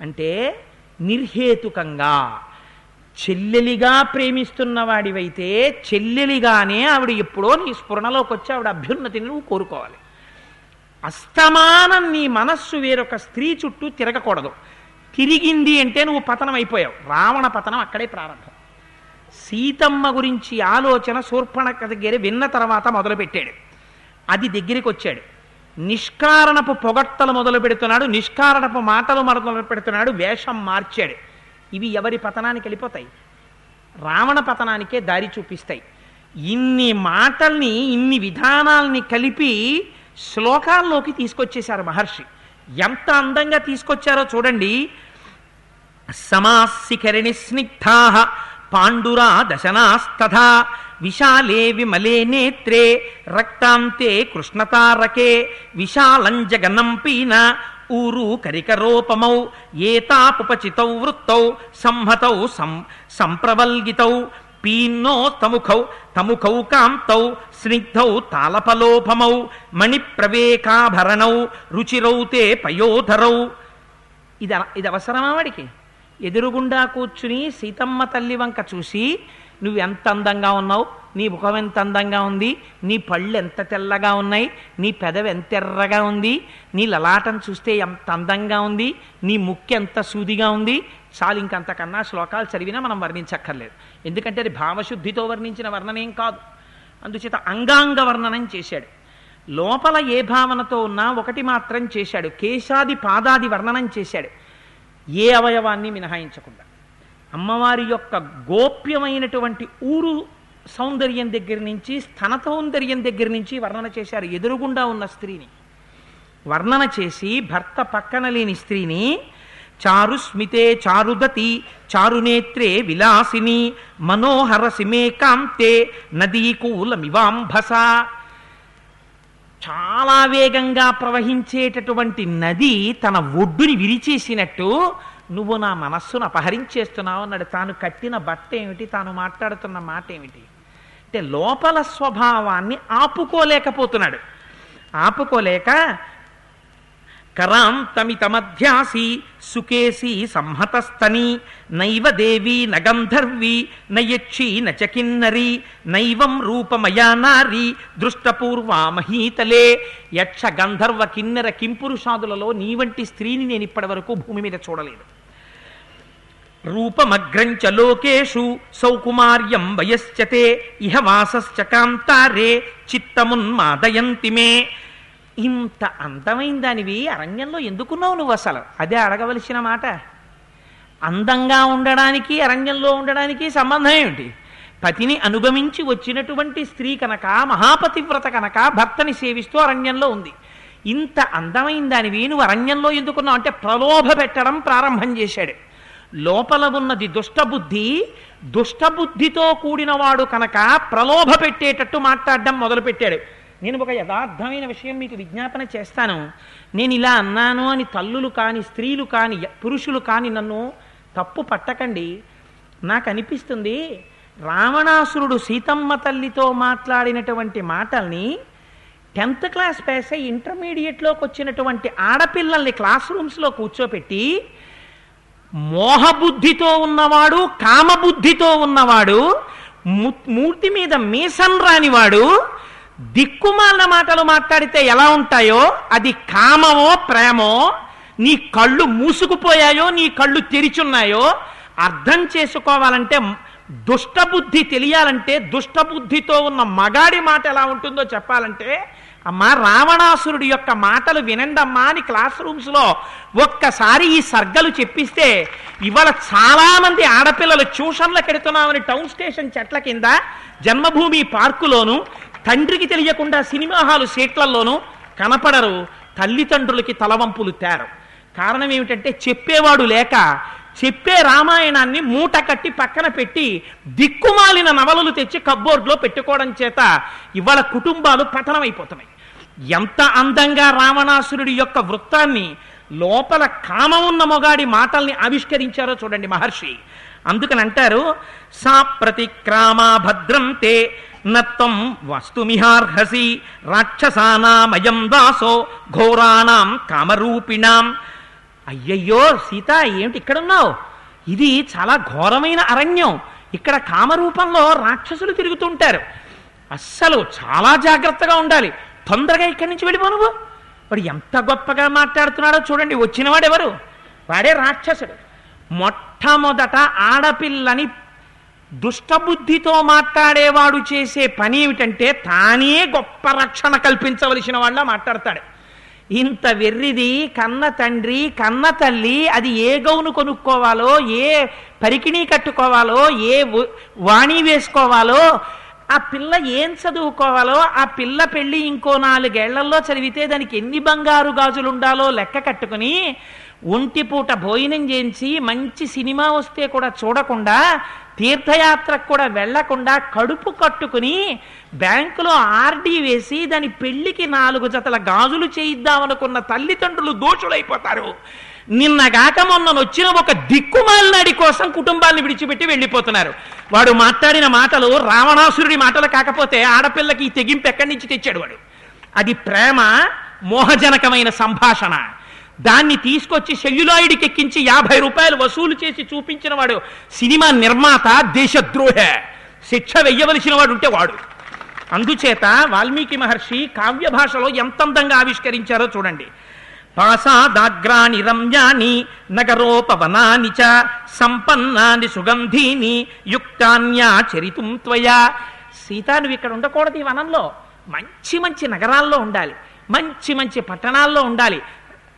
అంటే నిర్హేతుకంగా చెల్లెలిగా ప్రేమిస్తున్న వాడివైతే చెల్లెలిగానే ఆవిడ ఎప్పుడో నీ స్ఫురణలోకి వచ్చి ఆవిడ అభ్యున్నతిని నువ్వు కోరుకోవాలి. అస్తమానం నీ మనస్సు వేరొక స్త్రీ చుట్టూ తిరగకూడదు. తిరిగింది అంటే నువ్వు పతనం అయిపోయావు రావణ పతనం అక్కడే ప్రారంభం. సీతమ్మ గురించి ఆలోచన శూర్పణక దగ్గర విన్న తర్వాత మొదలుపెట్టాడు. అది దగ్గరికి వచ్చాడు నిష్కారణపు పొగట్టలు మొదలు పెడుతున్నాడు నిష్కారణపు మాటలు మొదలు పెడుతున్నాడు వేషం మార్చాడు. ఇవి ఎవరి పతనానికి వెళ్ళిపోతాయి? రావణ పతనానికే దారి చూపిస్తాయి. ఇన్ని మాటల్ని ఇన్ని విధానాల్ని కలిపి శ్లోకాల్లోకి తీసుకొచ్చేశారు మహర్షి. ఎంత అందంగా తీసుకొచ్చారో చూడండి. సమాశిఖరిణి స్నిగ్ధా పాండురా దశనాస్తథా విశాలే విమలే నేత్రే రక్తాంతే కృష్ణతారకే విశాలం జగనం పీన ఊరు కరికరోపమౌ ఏతాపుపచితౌ వృత్తౌ సంహతౌ సం సంప్రవల్గితౌ పీన్నో తముఖౌ తముఖౌ కాంతౌ స్నిగ్ధౌ తాళపలోపమౌ మణిప్రవేకాభరణౌ రుచిరౌతే పయోధరౌ. ఇది ఇది అవసరమా వాడికి? ఎదురుగుండా కూర్చుని సీతమ్మ తల్లి వంక చూసి నువ్వు ఎంత అందంగా ఉన్నావు? నీ ముఖం ఎంత అందంగా ఉంది? నీ పళ్ళు ఎంత తెల్లగా ఉన్నాయి? నీ పెదవి ఎంత ఎర్రగా ఉంది? నీ లలాటం చూస్తే ఎంత అందంగా ఉంది? నీ ముక్కు ఎంత సూదిగా ఉంది? చాలు ఇంకంతకన్నా శ్లోకాలు చదివినా మనం వర్ణించక్కర్లేదు. ఎందుకంటే అది భావశుద్ధితో వర్ణించిన వర్ణనేం కాదు. అందుచేత అంగాంగ వర్ణనం చేశాడు. లోపల ఏ భావనతో ఉన్నా ఒకటి మాత్రం చేశాడు. కేశాది పాదాది వర్ణనం చేశాడు. ఏ అవయవాన్ని మినహాయించకుండా. అమ్మవారి యొక్క గోప్యమైనటువంటి ఊరు సౌందర్యం దగ్గర నుంచి స్థన సౌందర్యం దగ్గర నుంచి వర్ణన చేశారు. ఎదురుగుండా ఉన్న స్త్రీని. వర్ణన చేసి భర్త పక్కన లేని స్త్రీని చారు స్మితే చారుదతి చారునేత్రే విలాసిని మనోహర సిమే కాంతే నదీకూలమివాంభస చాలా వేగంగా ప్రవహించేటటువంటి నది తన ఒడ్డుని విరిచేసినట్టు నువ్వు నా మనస్సును అపహరించేస్తున్నావు అన్నాడు. తాను కట్టిన బట్ట ఏమిటి తాను మాట్లాడుతున్న మాట ఏమిటి అంటే లోపల స్వభావాన్ని ఆపుకోలేకపోతున్నాడు. ఆపుకోలేక కరాంతమితమధ్యాసి సుకేసి సంహతస్తని నైవ దేవి నగంధర్వి నయక్షి నచకిన్నరి నైవం రూపమయా నారి దృష్టపూర్వా మహీతలే యక్ష గంధర్వ కిన్నెర కింపురుషాదులలో నీ వంటి స్త్రీని నేను ఇప్పటి వరకు భూమి మీద చూడలేదు. రూపమగ్రంచ లోకేషు సౌకుమార్యం వయశ్చతే ఇహ వాసశ్చ కాంతారే చిత్తమున్మాదయంతి మే. ఇంత అందమైన దానివి అరణ్యంలో ఎందుకున్నావు నువ్వు అసలు? అదే అడగవలసిన మాట. అందంగా ఉండడానికి అరణ్యంలో ఉండడానికి సంబంధం ఏమిటి? పతిని అనుగమించి వచ్చినటువంటి స్త్రీ కనుక మహాపతివ్రత కనుక భర్తని సేవిస్తూ అరణ్యంలో ఉంది. ఇంత అందమైన దానివి నువ్వు అరణ్యంలో ఎందుకున్నావు? అంటే ప్రలోభ పెట్టడం ప్రారంభం చేశాడు. లోపల ఉన్నది దుష్టబుద్ధి దుష్టబుద్ధితో కూడినవాడు కనుక ప్రలోభ పెట్టేటట్టు మాట్లాడడం మొదలుపెట్టాడు. నేను ఒక యథార్థమైన విషయం మీకు విజ్ఞాపన చేస్తాను. నేను ఇలా అన్నాను అని తల్లులు కాని స్త్రీలు కాని పురుషులు కాని నన్ను తప్పు పట్టకండి. నాకు అనిపిస్తుంది రావణాసురుడు సీతమ్మ తల్లితో మాట్లాడినటువంటి మాటల్ని టెన్త్ క్లాస్ పాస్ అయ్యి ఇంటర్మీడియట్లోకి వచ్చినటువంటి ఆడపిల్లల్ని క్లాస్ రూమ్స్లో కూర్చోపెట్టి మోహబుద్ధితో ఉన్నవాడు కామబుద్ధితో ఉన్నవాడు మూర్తి మీద మీసం రానివాడు దిక్కుమాలిన మాటలు మాట్లాడితే ఎలా ఉంటాయో అది కామమో ప్రేమో నీ కళ్ళు మూసుకుపోయాయో నీ కళ్ళు తెరిచున్నాయో అర్థం చేసుకోవాలంటే దుష్టబుద్ధి తెలియాలంటే దుష్టబుద్ధితో ఉన్న మగాడి మాట ఎలా ఉంటుందో చెప్పాలంటే అమ్మా రావణాసురుడి యొక్క మాటలు వినండమ్మా అని క్లాస్ రూమ్స్లో ఒక్కసారి ఈ సర్గలు చెప్పిస్తే ఇవాళ చాలా మంది ఆడపిల్లలు ట్యూషన్లకు ఎడుతున్నామని టౌన్ స్టేషన్ చెట్ల కింద జన్మభూమి పార్కులోను తండ్రికి తెలియకుండా సినిమా హాలు సీట్లలోనూ కనపడరు తల్లిదండ్రులకి తలవంపులు తేరు. కారణం ఏమిటంటే చెప్పేవాడు లేక చెప్పే రామాయణాన్ని మూట కట్టి పక్కన పెట్టి దిక్కుమాలిన నవలలు తెచ్చి కబ్బోర్డ్లో పెట్టుకోవడం చేత ఇవాళ కుటుంబాలు పతనమైపోతున్నాయి. ఎంత అందంగా రావణాసురుడి యొక్క వృత్తాన్ని లోపల కామం ఉన్న మొగాడి మాటల్ని ఆవిష్కరించారో చూడండి మహర్షి. అందుకని అంటారు సా ప్రతిక్రామా భద్రం తే నత్తం వస్తుమిహార్హసి రాక్షసానామయం దాసో ఘోరాణం కామరూపిణాం. అయ్యయ్యో సీత ఏమిటి ఇక్కడున్నావు? ఇది చాలా ఘోరమైన అరణ్యం. ఇక్కడ కామరూపంలో రాక్షసులు తిరుగుతుంటారు అస్సలు చాలా జాగ్రత్తగా ఉండాలి. తొందరగా ఇక్కడి నుంచి వెళ్ళిపో నువ్వు. వాడు ఎంత గొప్పగా మాట్లాడుతున్నాడో చూడండి వచ్చినవాడు ఎవరు వాడే రాక్షసుడు. మొట్టమొదట ఆడపిల్లని దుష్టబుద్ధితో మాట్లాడేవాడు చేసే పని ఏమిటంటే తానే గొప్ప రక్షణ కల్పించవలసిన వాళ్ళ మాట్లాడతాడు. ఇంత వెర్రిది కన్న తండ్రి కన్న తల్లి అది ఏ గౌను కొనుక్కోవాలో ఏ పరికిణీ కట్టుకోవాలో ఏ వాణి వేసుకోవాలో ఆ పిల్ల ఏం చదువుకోవాలో ఆ పిల్ల పెళ్ళి ఇంకో నాలుగేళ్ళలో చదివితే దానికి ఎన్ని బంగారు గాజులు ఉండాలో లెక్క కట్టుకుని ఒంటిపూట భోజనం చేయించి మంచి సినిమా వస్తే కూడా చూడకుండా తీర్థయాత్రకు కూడా వెళ్ళకుండా కడుపు కట్టుకుని బ్యాంకులో ఆర్డీ వేసి దాని పెళ్ళికి నాలుగు జతల గాజులు చేయిద్దామనుకున్న తల్లిదండ్రులు దోషులైపోతారు. నిన్నగాక మొన్ననొచ్చిన ఒక దిక్కుమాలినాడి కోసం కుటుంబాన్ని విడిచిపెట్టి వెళ్ళిపోతున్నారు. వాడు మాట్లాడిన మాటలు రావణాసురుడి మాటలు కాకపోతే ఆడపిల్లకి ఈ తెగింపు ఎక్కడి నుంచి తెచ్చాడు వాడు? అది ప్రేమ మోహజనకమైన సంభాషణ. దాన్ని తీసుకొచ్చి సెల్యులాయిడ్కి ఎక్కించి యాభై రూపాయలు వసూలు చేసి చూపించిన వాడు సినిమా నిర్మాత దేశద్రోహ. శిక్ష వెయ్యవలసిన వాడు ఉంటే వాడు. అందుచేత వాల్మీకి మహర్షి కావ్య భాషలో ఎంత అందంగా ఆవిష్కరించారో చూడండి. పాసాదాగ్రాని రమ్యాని నగరోపవనాని చ సంపన్నాని సుగంధీని యుక్తాన్యా చరితుం త్వయా. సీత నువ్వు ఇక్కడ ఉండకూడదు ఈ వనంలో. మంచి మంచి నగరాల్లో ఉండాలి. మంచి మంచి పట్టణాల్లో ఉండాలి.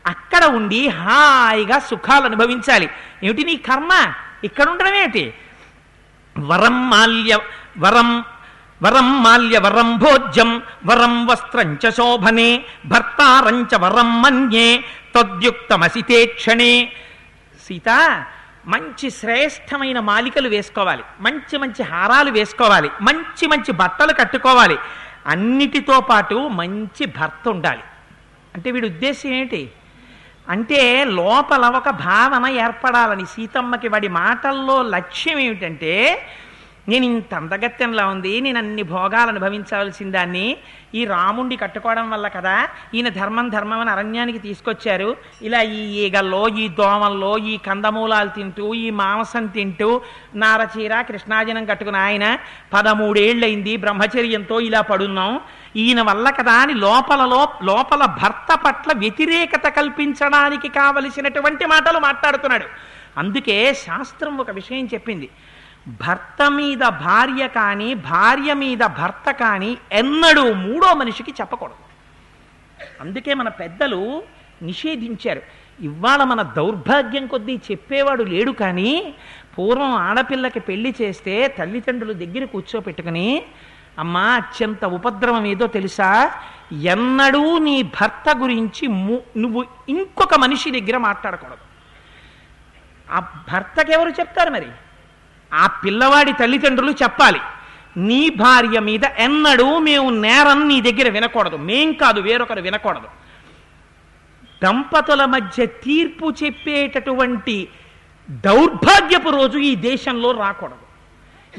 అక్కడ ఉండి హాయిగా సుఖాలు అనుభవించాలి. ఏమిటి నీ కర్మ? ఇక్కడ ఉండడం ఏమిటి వరం మాల్య వరం వరం మాల్య వరం భోజ్యం వరం వస్త్రం చ శోభనే భర్తారంచ వరం మన్యే తద్యుక్తమసితే క్షణే. సీత మంచి శ్రేష్టమైన మాలికలు వేసుకోవాలి మంచి మంచి హారాలు వేసుకోవాలి మంచి మంచి బట్టలు కట్టుకోవాలి అన్నిటితో పాటు మంచి భర్త ఉండాలి. అంటే వీడి ఉద్దేశం ఏంటి అంటే లోపల ఒక భావన ఏర్పడాలని సీతమ్మకి వాడి మాటల్లో లక్ష్యం ఏమిటంటే నేను ఇంత అందగత్యంలా ఉంది నేను అన్ని భోగాలు అనుభవించవలసిన దాన్ని ఈ రాముండి కట్టుకోవడం వల్ల కదా ఈయన ధర్మం ధర్మం అని అరణ్యానికి తీసుకొచ్చారు. ఇలా ఈ ఈగల్లో ఈ దోమల్లో ఈ కందమూలాలు తింటూ ఈ మాంసం తింటూ నారచీర కృష్ణాజనం కట్టుకున్న ఆయన పదమూడేళ్ళయింది బ్రహ్మచర్యంతో ఇలా పడున్నాం. ఈయన వల్ల కదా అని లోపలలో లోపల భర్త పట్ల వ్యతిరేకత కల్పించడానికి కావలసినటువంటి మాటలు మాట్లాడుతున్నాడు. అందుకే శాస్త్రం ఒక విషయం చెప్పింది. భర్త మీద భార్య కానీ భార్య మీద భర్త కానీ ఎన్నడూ మూడో మనిషికి చెప్పకూడదు. అందుకే మన పెద్దలు నిషేధించారు. ఇవాళ మన దౌర్భాగ్యం కొద్దీ చెప్పేవాడు లేడు కానీ పూర్వం ఆడపిల్లకి పెళ్ళి చేస్తే తల్లిదండ్రులు దగ్గర కూర్చోపెట్టుకుని అమ్మా అత్యంత ఉపద్రవం ఏదో తెలుసా? ఎన్నడూ నీ భర్త గురించి ము- నువ్వు ఇంకొక మనిషి దగ్గర మాట్లాడకూడదు. ఆ భర్తకి ఎవరు చెప్తారు మరి? ఆ పిల్లవాడి తల్లిదండ్రులు చెప్పాలి నీ భార్య మీద ఎన్నడూ మేము నేరం నీ దగ్గర వినకూడదు మేం కాదు వేరొకరు వినకూడదు. దంపతుల మధ్య తీర్పు చెప్పేటటువంటి దౌర్భాగ్యపు రోజు ఈ దేశంలో రాకూడదు.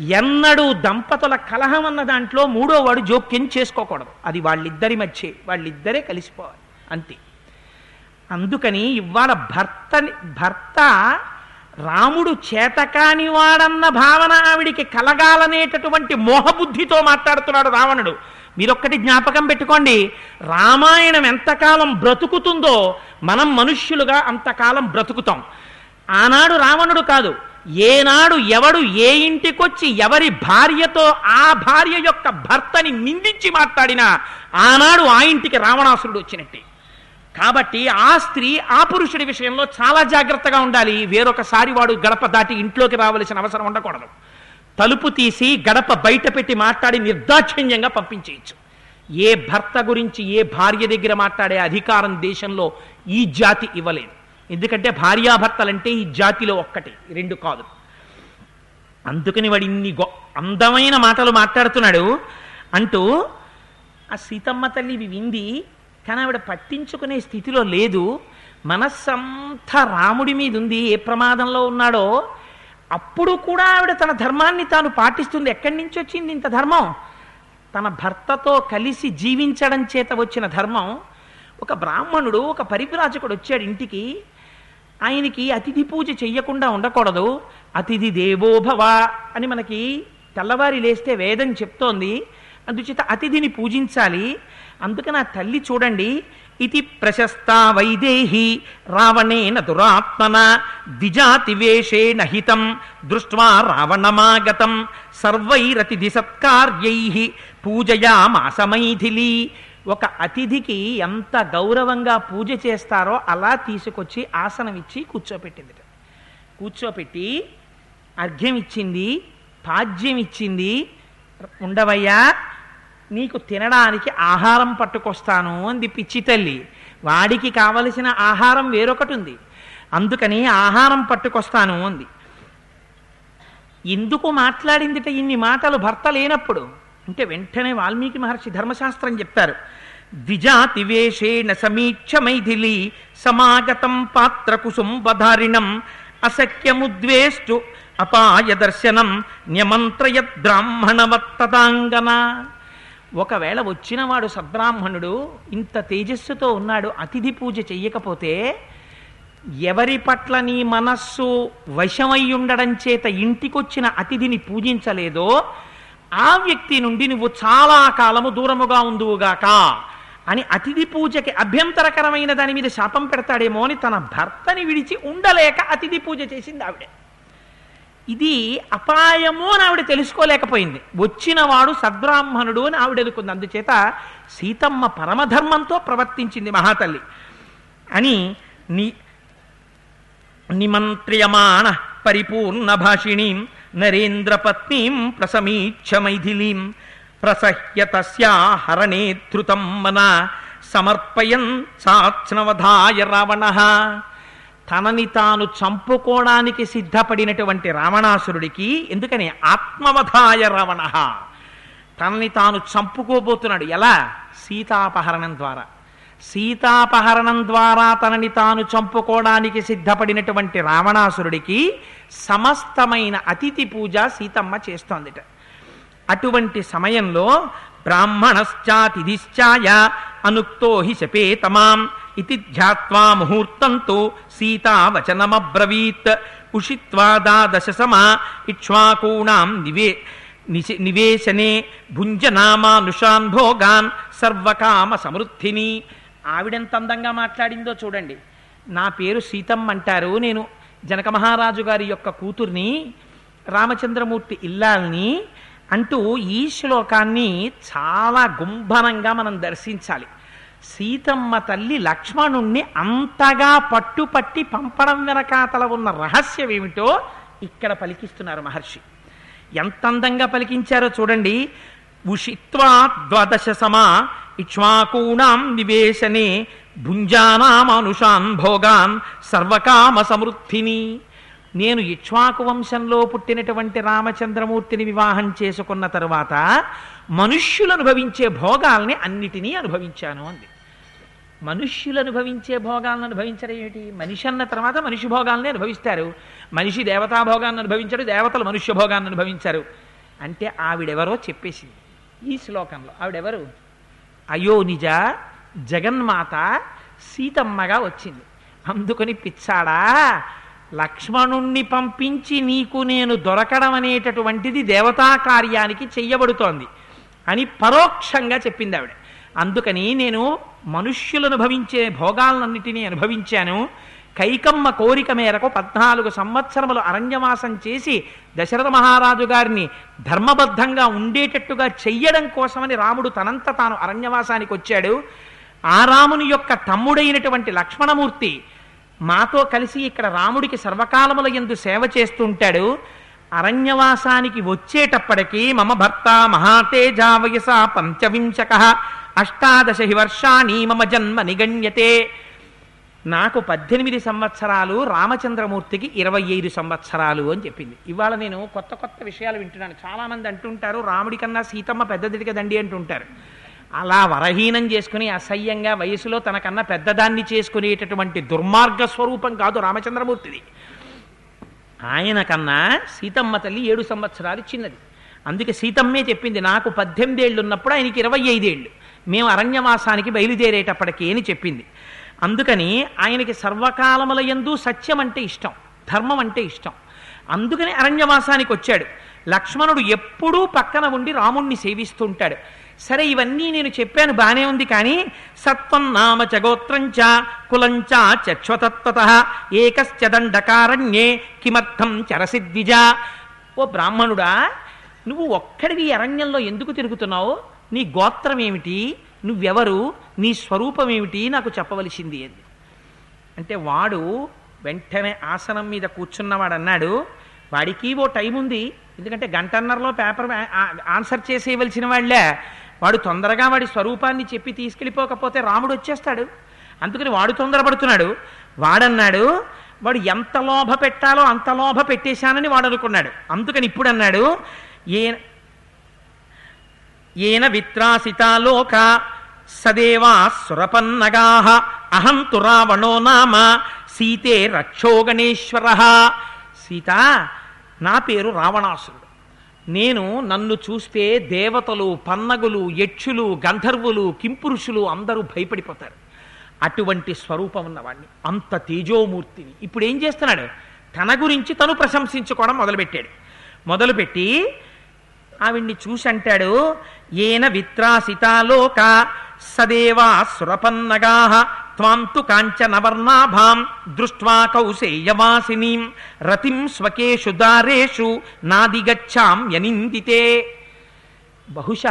ఎన్నడూ దంపతుల కలహం అన్న దాంట్లో మూడో వాడు జోక్యం చేసుకోకూడదు. అది వాళ్ళిద్దరి మధ్య వాళ్ళిద్దరే కలిసిపోవాలి అంతే. అందుకని ఇవాళ భర్త భర్త రాముడు చేతకాని వాడన్న భావన ఆవిడికి కలగాలనేటటువంటి మోహబుద్ధితో మాట్లాడుతున్నాడు రావణుడు. మీరొక్కటి జ్ఞాపకం పెట్టుకోండి. రామాయణం ఎంతకాలం బ్రతుకుతుందో మనం మనుష్యులుగా అంతకాలం బ్రతుకుతాం. ఆనాడు రావణుడు కాదు ఏనాడు ఎవడు ఏ ఇంటికొచ్చి ఎవరి భార్యతో ఆ భార్య యొక్క భర్తని నిందించి మాట్లాడినా ఆనాడు ఆ ఇంటికి రావణాసురుడు వచ్చినట్టే. కాబట్టి ఆ స్త్రీ ఆ పురుషుడి విషయంలో చాలా జాగ్రత్తగా ఉండాలి. వేరొకసారి వాడు గడప దాటి ఇంట్లోకి రావలసిన అవసరం ఉండకూడదు. తలుపు తీసి గడప బయట పెట్టి మాట్లాడి నిర్దాక్షిణ్యంగా పంపించేయచ్చు. ఏ భర్త గురించి ఏ భార్య దగ్గర మాట్లాడే అధికారం దేశంలో ఈ జాతి ఇవ్వలేదు. ఎందుకంటే భార్యాభర్తలంటే ఈ జాతిలో ఒక్కటి రెండు కాదు. అందుకని వాడు ఇన్ని గొ అందమైన మాటలు మాట్లాడుతున్నాడు. అంటూ ఆ సీతమ్మ తల్లి వింది కానీ ఆవిడ పట్టించుకునే స్థితిలో లేదు. మనస్సంతా రాముడి మీద ఉంది ఏ ప్రమాదంలో ఉన్నాడో అప్పుడు కూడా ఆవిడ తన ధర్మాన్ని తాను పాటిస్తుంది. ఎక్కడి నుంచి వచ్చింది ఇంత ధర్మం? తన భర్తతో కలిసి జీవించడం చేత వచ్చిన ధర్మం. ఒక బ్రాహ్మణుడు ఒక పరివ్రాజకుడు వచ్చాడు ఇంటికి. ఆయనకి అతిథి పూజ చెయ్యకుండా ఉండకూడదు. అతిథి దేవోభవ అని మనకి తెల్లవారి లేస్తే వేదం చెప్తోంది. అందుచేత అతిథిని పూజించాలి. అందుకని ఆ తల్లి చూడండి ఇది ప్రశస్త వైదేహి రావణేన దురాత్మన ద్విజాతి హితం దృష్ట్వా రావణమాగతం సర్వైరతిథి సత్కార్యై పూజయామాస ఒక అతిథికి ఎంత గౌరవంగా పూజ చేస్తారో అలా తీసుకొచ్చి ఆసనం ఇచ్చి కూర్చోపెట్టింది కూర్చోపెట్టి అర్ఘ్యం ఇచ్చింది పాద్యం ఇచ్చింది ఉండవయ్యా నీకు తినడానికి ఆహారం పట్టుకొస్తాను అంది పిచ్చి తల్లి. వాడికి కావలసిన ఆహారం వేరొకటి ఉంది అందుకని ఆహారం పట్టుకొస్తాను అంది. ఎందుకు మాట్లాడిందిట ఇన్ని మాటలు భర్త లేనప్పుడు. అంటే వెంటనే వాల్మీకి మహర్షి ధర్మశాస్త్రం చెప్తారు. ద్విజాతి వేషేణ సమీక్ష మైథిలి సమాగతం పాత్ర కుసుంబధారిణం అసఖ్యముద్వేష్టు అపాయ దర్శనం న్యమంత్రయద్ బ్రాహ్మణవత్తతాంగన ఒకవేళ వచ్చినవాడు సద్బ్రాహ్మణుడు ఇంత తేజస్సుతో ఉన్నాడు అతిథి పూజ చెయ్యకపోతే ఎవరి పట్ల నీ మనస్సు వశమై ఉండడం చేత ఇంటికొచ్చిన అతిథిని పూజించలేదో ఆ వ్యక్తి నుండి నువ్వు చాలా కాలము దూరముగా ఉందువుగాక అని అతిథి పూజకి అభ్యంతరకరమైన దాని మీద శాపం పెడతాడేమో అని తన భర్తని విడిచి ఉండలేక అతిథి పూజ చేసింది ఆవిడే. ఇది అపాయము అని ఆవిడ తెలుసుకోలేకపోయింది. వచ్చినవాడు సద్బ్రాహ్మణుడు అని ఆవిడ అనుకుంది అందుచేత సీతమ్మ పరమధర్మంతో ప్రవర్తించింది మహాతల్లి. అని ని నిమంత్రియమాణ పరిపూర్ణ భాషిణీం నరేంద్ర పత్నీం ప్రసమీక్ష మైథిలీం ప్రసహ్య తస్యా హరణే ధృతం మన సమర్పయన్ సాత్స్నవధాయ రావణ. తనని తాను చంపుకోవడానికి సిద్ధపడినటువంటి రావణాసురుడికి ఎందుకని ఆత్మవధాయ రావణ. తనని తాను చంపుకోబోతున్నాడు. ఎలా? సీతాపహరణం ద్వారా. సీతాపహరణం ద్వారా తనని తాను చంపుకోవడానికి సిద్ధపడినటువంటి రావణాసురుడికి సమస్తమైన అతిథి పూజ సీతమ్మ చేస్తోందిట. అటువంటి సమయంలో బ్రాహ్మణశ్చాతిథిశ్చాయ అనుక్తో హి శపేతమాం. ఇది ధ్యాత్వా ముహూర్తంతో సీతావచనమ్రవీత్ ఉషిత్వా దాదశ సమా ఇక్ష్వాకూణాం నివే నివేశనే భుంజనామానుషాన్ భోగాన్ సర్వకామ సమృద్ధిని ఆవిడెంత అందంగా మాట్లాడిందో చూడండి. నా పేరు సీతమ్మ అంటారు. నేను జనక మహారాజు గారి యొక్క కూతుర్ని రామచంద్రమూర్తి ఇల్లాల్ని అంటూ ఈ శ్లోకాన్ని చాలా గుంభనంగా మనం దర్శించాలి. సీతమ్మ తల్లి లక్ష్మణుణ్ణి అంతగా పట్టుపట్టి పంపడం వెనకాతల ఉన్న రహస్యం ఏమిటో ఇక్కడ పలికిస్తున్నారు మహర్షి. ఎంత అందంగా పలికించారో చూడండి. ఉషిత్వా ద్వాదశ సమా ఇక్ష్వాకూణాం నివేశనే భుంజానామానుషాన్ భోగాన్ సర్వకామ సమృద్ధిని. నేను ఇక్ష్వాకు వంశంలో పుట్టినటువంటి రామచంద్రమూర్తిని వివాహం చేసుకున్న తరువాత మనుష్యులు అనుభవించే భోగాల్ని అన్నిటినీ అనుభవించాను అంది. మనుష్యులు అనుభవించే భోగాలను అనుభవించడం ఏమిటి? మనిషి అన్న తర్వాత మనిషి భోగాల్ని అనుభవిస్తారు. మనిషి దేవతా భోగాన్ని అనుభవించడు దేవతలు మనుష్య భోగాన్ని అనుభవించారు. అంటే ఆవిడెవరో చెప్పేసింది ఈ శ్లోకంలో. ఆవిడెవరు? అయోనిజ జగన్మాత సీతమ్మగా వచ్చింది. అందుకని పిచ్చాడా లక్ష్మణుణ్ణి పంపించి నీకు నేను దొరకడం అనేటటువంటిది దేవతా కార్యానికి చెయ్యబడుతోంది అని పరోక్షంగా చెప్పింది ఆవిడ. అందుకని నేను మనుష్యులు అనుభవించే భోగాలన్నిటినీ అనుభవించాను. కైకమ్మ కోరిక మేరకు పద్నాలుగు సంవత్సరములు అరణ్యవాసం చేసి దశరథ మహారాజు గారిని ధర్మబద్ధంగా ఉండేటట్టుగా చెయ్యడం కోసమని రాముడు తనంత తాను అరణ్యవాసానికి వచ్చాడు. ఆ రాముని యొక్క తమ్ముడైనటువంటి లక్ష్మణమూర్తి మాతో కలిసి ఇక్కడ రాముడికి సర్వకాలముల ఎందు సేవ చేస్తుంటాడు అరణ్యవాసానికి వచ్చేటప్పటికి మమ భర్త మహాతేజావయస పంచవింశక అష్టాదశ హి వర్షాణి మమ జన్మ నిగణ్యతే. నాకు పద్దెనిమిది సంవత్సరాలు రామచంద్రమూర్తికి ఇరవై ఐదు సంవత్సరాలు అని చెప్పింది. ఇవాళ నేను కొత్త కొత్త విషయాలు వింటున్నాను. చాలామంది అంటుంటారు రాముడి కన్నా సీతమ్మ పెద్దది కదండి అంటుంటారు. అలా వరహీనం చేసుకుని అసహ్యంగా వయసులో తనకన్నా పెద్దదాన్ని చేసుకునేటటువంటి దుర్మార్గ స్వరూపం కాదు రామచంద్రమూర్తిది. ఆయన కన్నా సీతమ్మ తల్లి ఏడు సంవత్సరాలు చిన్నది. అందుకే సీతమ్మే చెప్పింది నాకు పద్దెనిమిదేళ్ళు ఉన్నప్పుడు ఆయనకి ఇరవై ఐదేళ్ళు. మేము అరణ్యవాసానికి బయలుదేరేటప్పటికి అని చెప్పింది. అందుకని ఆయనకి సర్వకాలముల యందు సత్యం అంటే ఇష్టం ధర్మం అంటే ఇష్టం. అందుకని అరణ్యవాసానికి వచ్చాడు. లక్ష్మణుడు ఎప్పుడూ పక్కన ఉండి రాముణ్ణి సేవిస్తుంటాడు. సరే ఇవన్నీ నేను చెప్పాను బానే ఉంది కానీ సత్వం నామ చ గోత్రంచ కులంచ చక్ష్వతత్వత ఏకశ్చ దండకారణ్యే కిమర్థం చరసిద్విజ. ఓ బ్రాహ్మణుడా నువ్వు ఒక్కడివి అరణ్యంలో ఎందుకు తిరుగుతున్నావు? నీ గోత్రం ఏమిటి? నువ్వెవరు? నీ స్వరూపం ఏమిటి? నాకు చెప్పవలసింది అని అంటే వాడు వెంటనే ఆసనం మీద కూర్చున్నవాడు అన్నాడు వాడికి ఓ టైం ఉంది. ఎందుకంటే గంటన్నరలో పేపర్ ఆన్సర్ చేసేయవలసిన వాళ్ళే. వాడు తొందరగా వాడి స్వరూపాన్ని చెప్పి తీసుకెళ్ళిపోకపోతే రాముడు వచ్చేస్తాడు. అందుకని వాడు తొందరపడుతున్నాడు. వాడన్నాడు వాడు ఎంత లోభ పెట్టాలో అంత లోభ పెట్టేశానని వాడు అనుకున్నాడు. అందుకని ఇప్పుడు అన్నాడు ఏ ఏన విత్రాసితాలోక సదేవా సురపన్నగా అహం తు రావణో నామ సీతే రక్షో గణేశ్వర సీత నా పేరు రావణాసురుడు. నేను నన్ను చూస్తే దేవతలు పన్నగులు యక్షులు గంధర్వులు కింపురుషులు అందరూ భయపడిపోతారు. అటువంటి స్వరూపం ఉన్నవాడిని అంత తేజోమూర్తిని. ఇప్పుడు ఏం చేస్తున్నాడు? తన గురించి తను ప్రశంసించుకోవడం మొదలుపెట్టాడు. మొదలుపెట్టి ఆవిడ్ని చూసి అంటాడు ఏన విత్రాసితాలోక సదేవా సురపన్నగా త్వాంతు కాంచనవర్ణాభాం దృష్ట్వా కౌసేయవాసినీం రతిం స్వకేషు దారేషు నాదిగచ్చాం యనిందితే బహుశ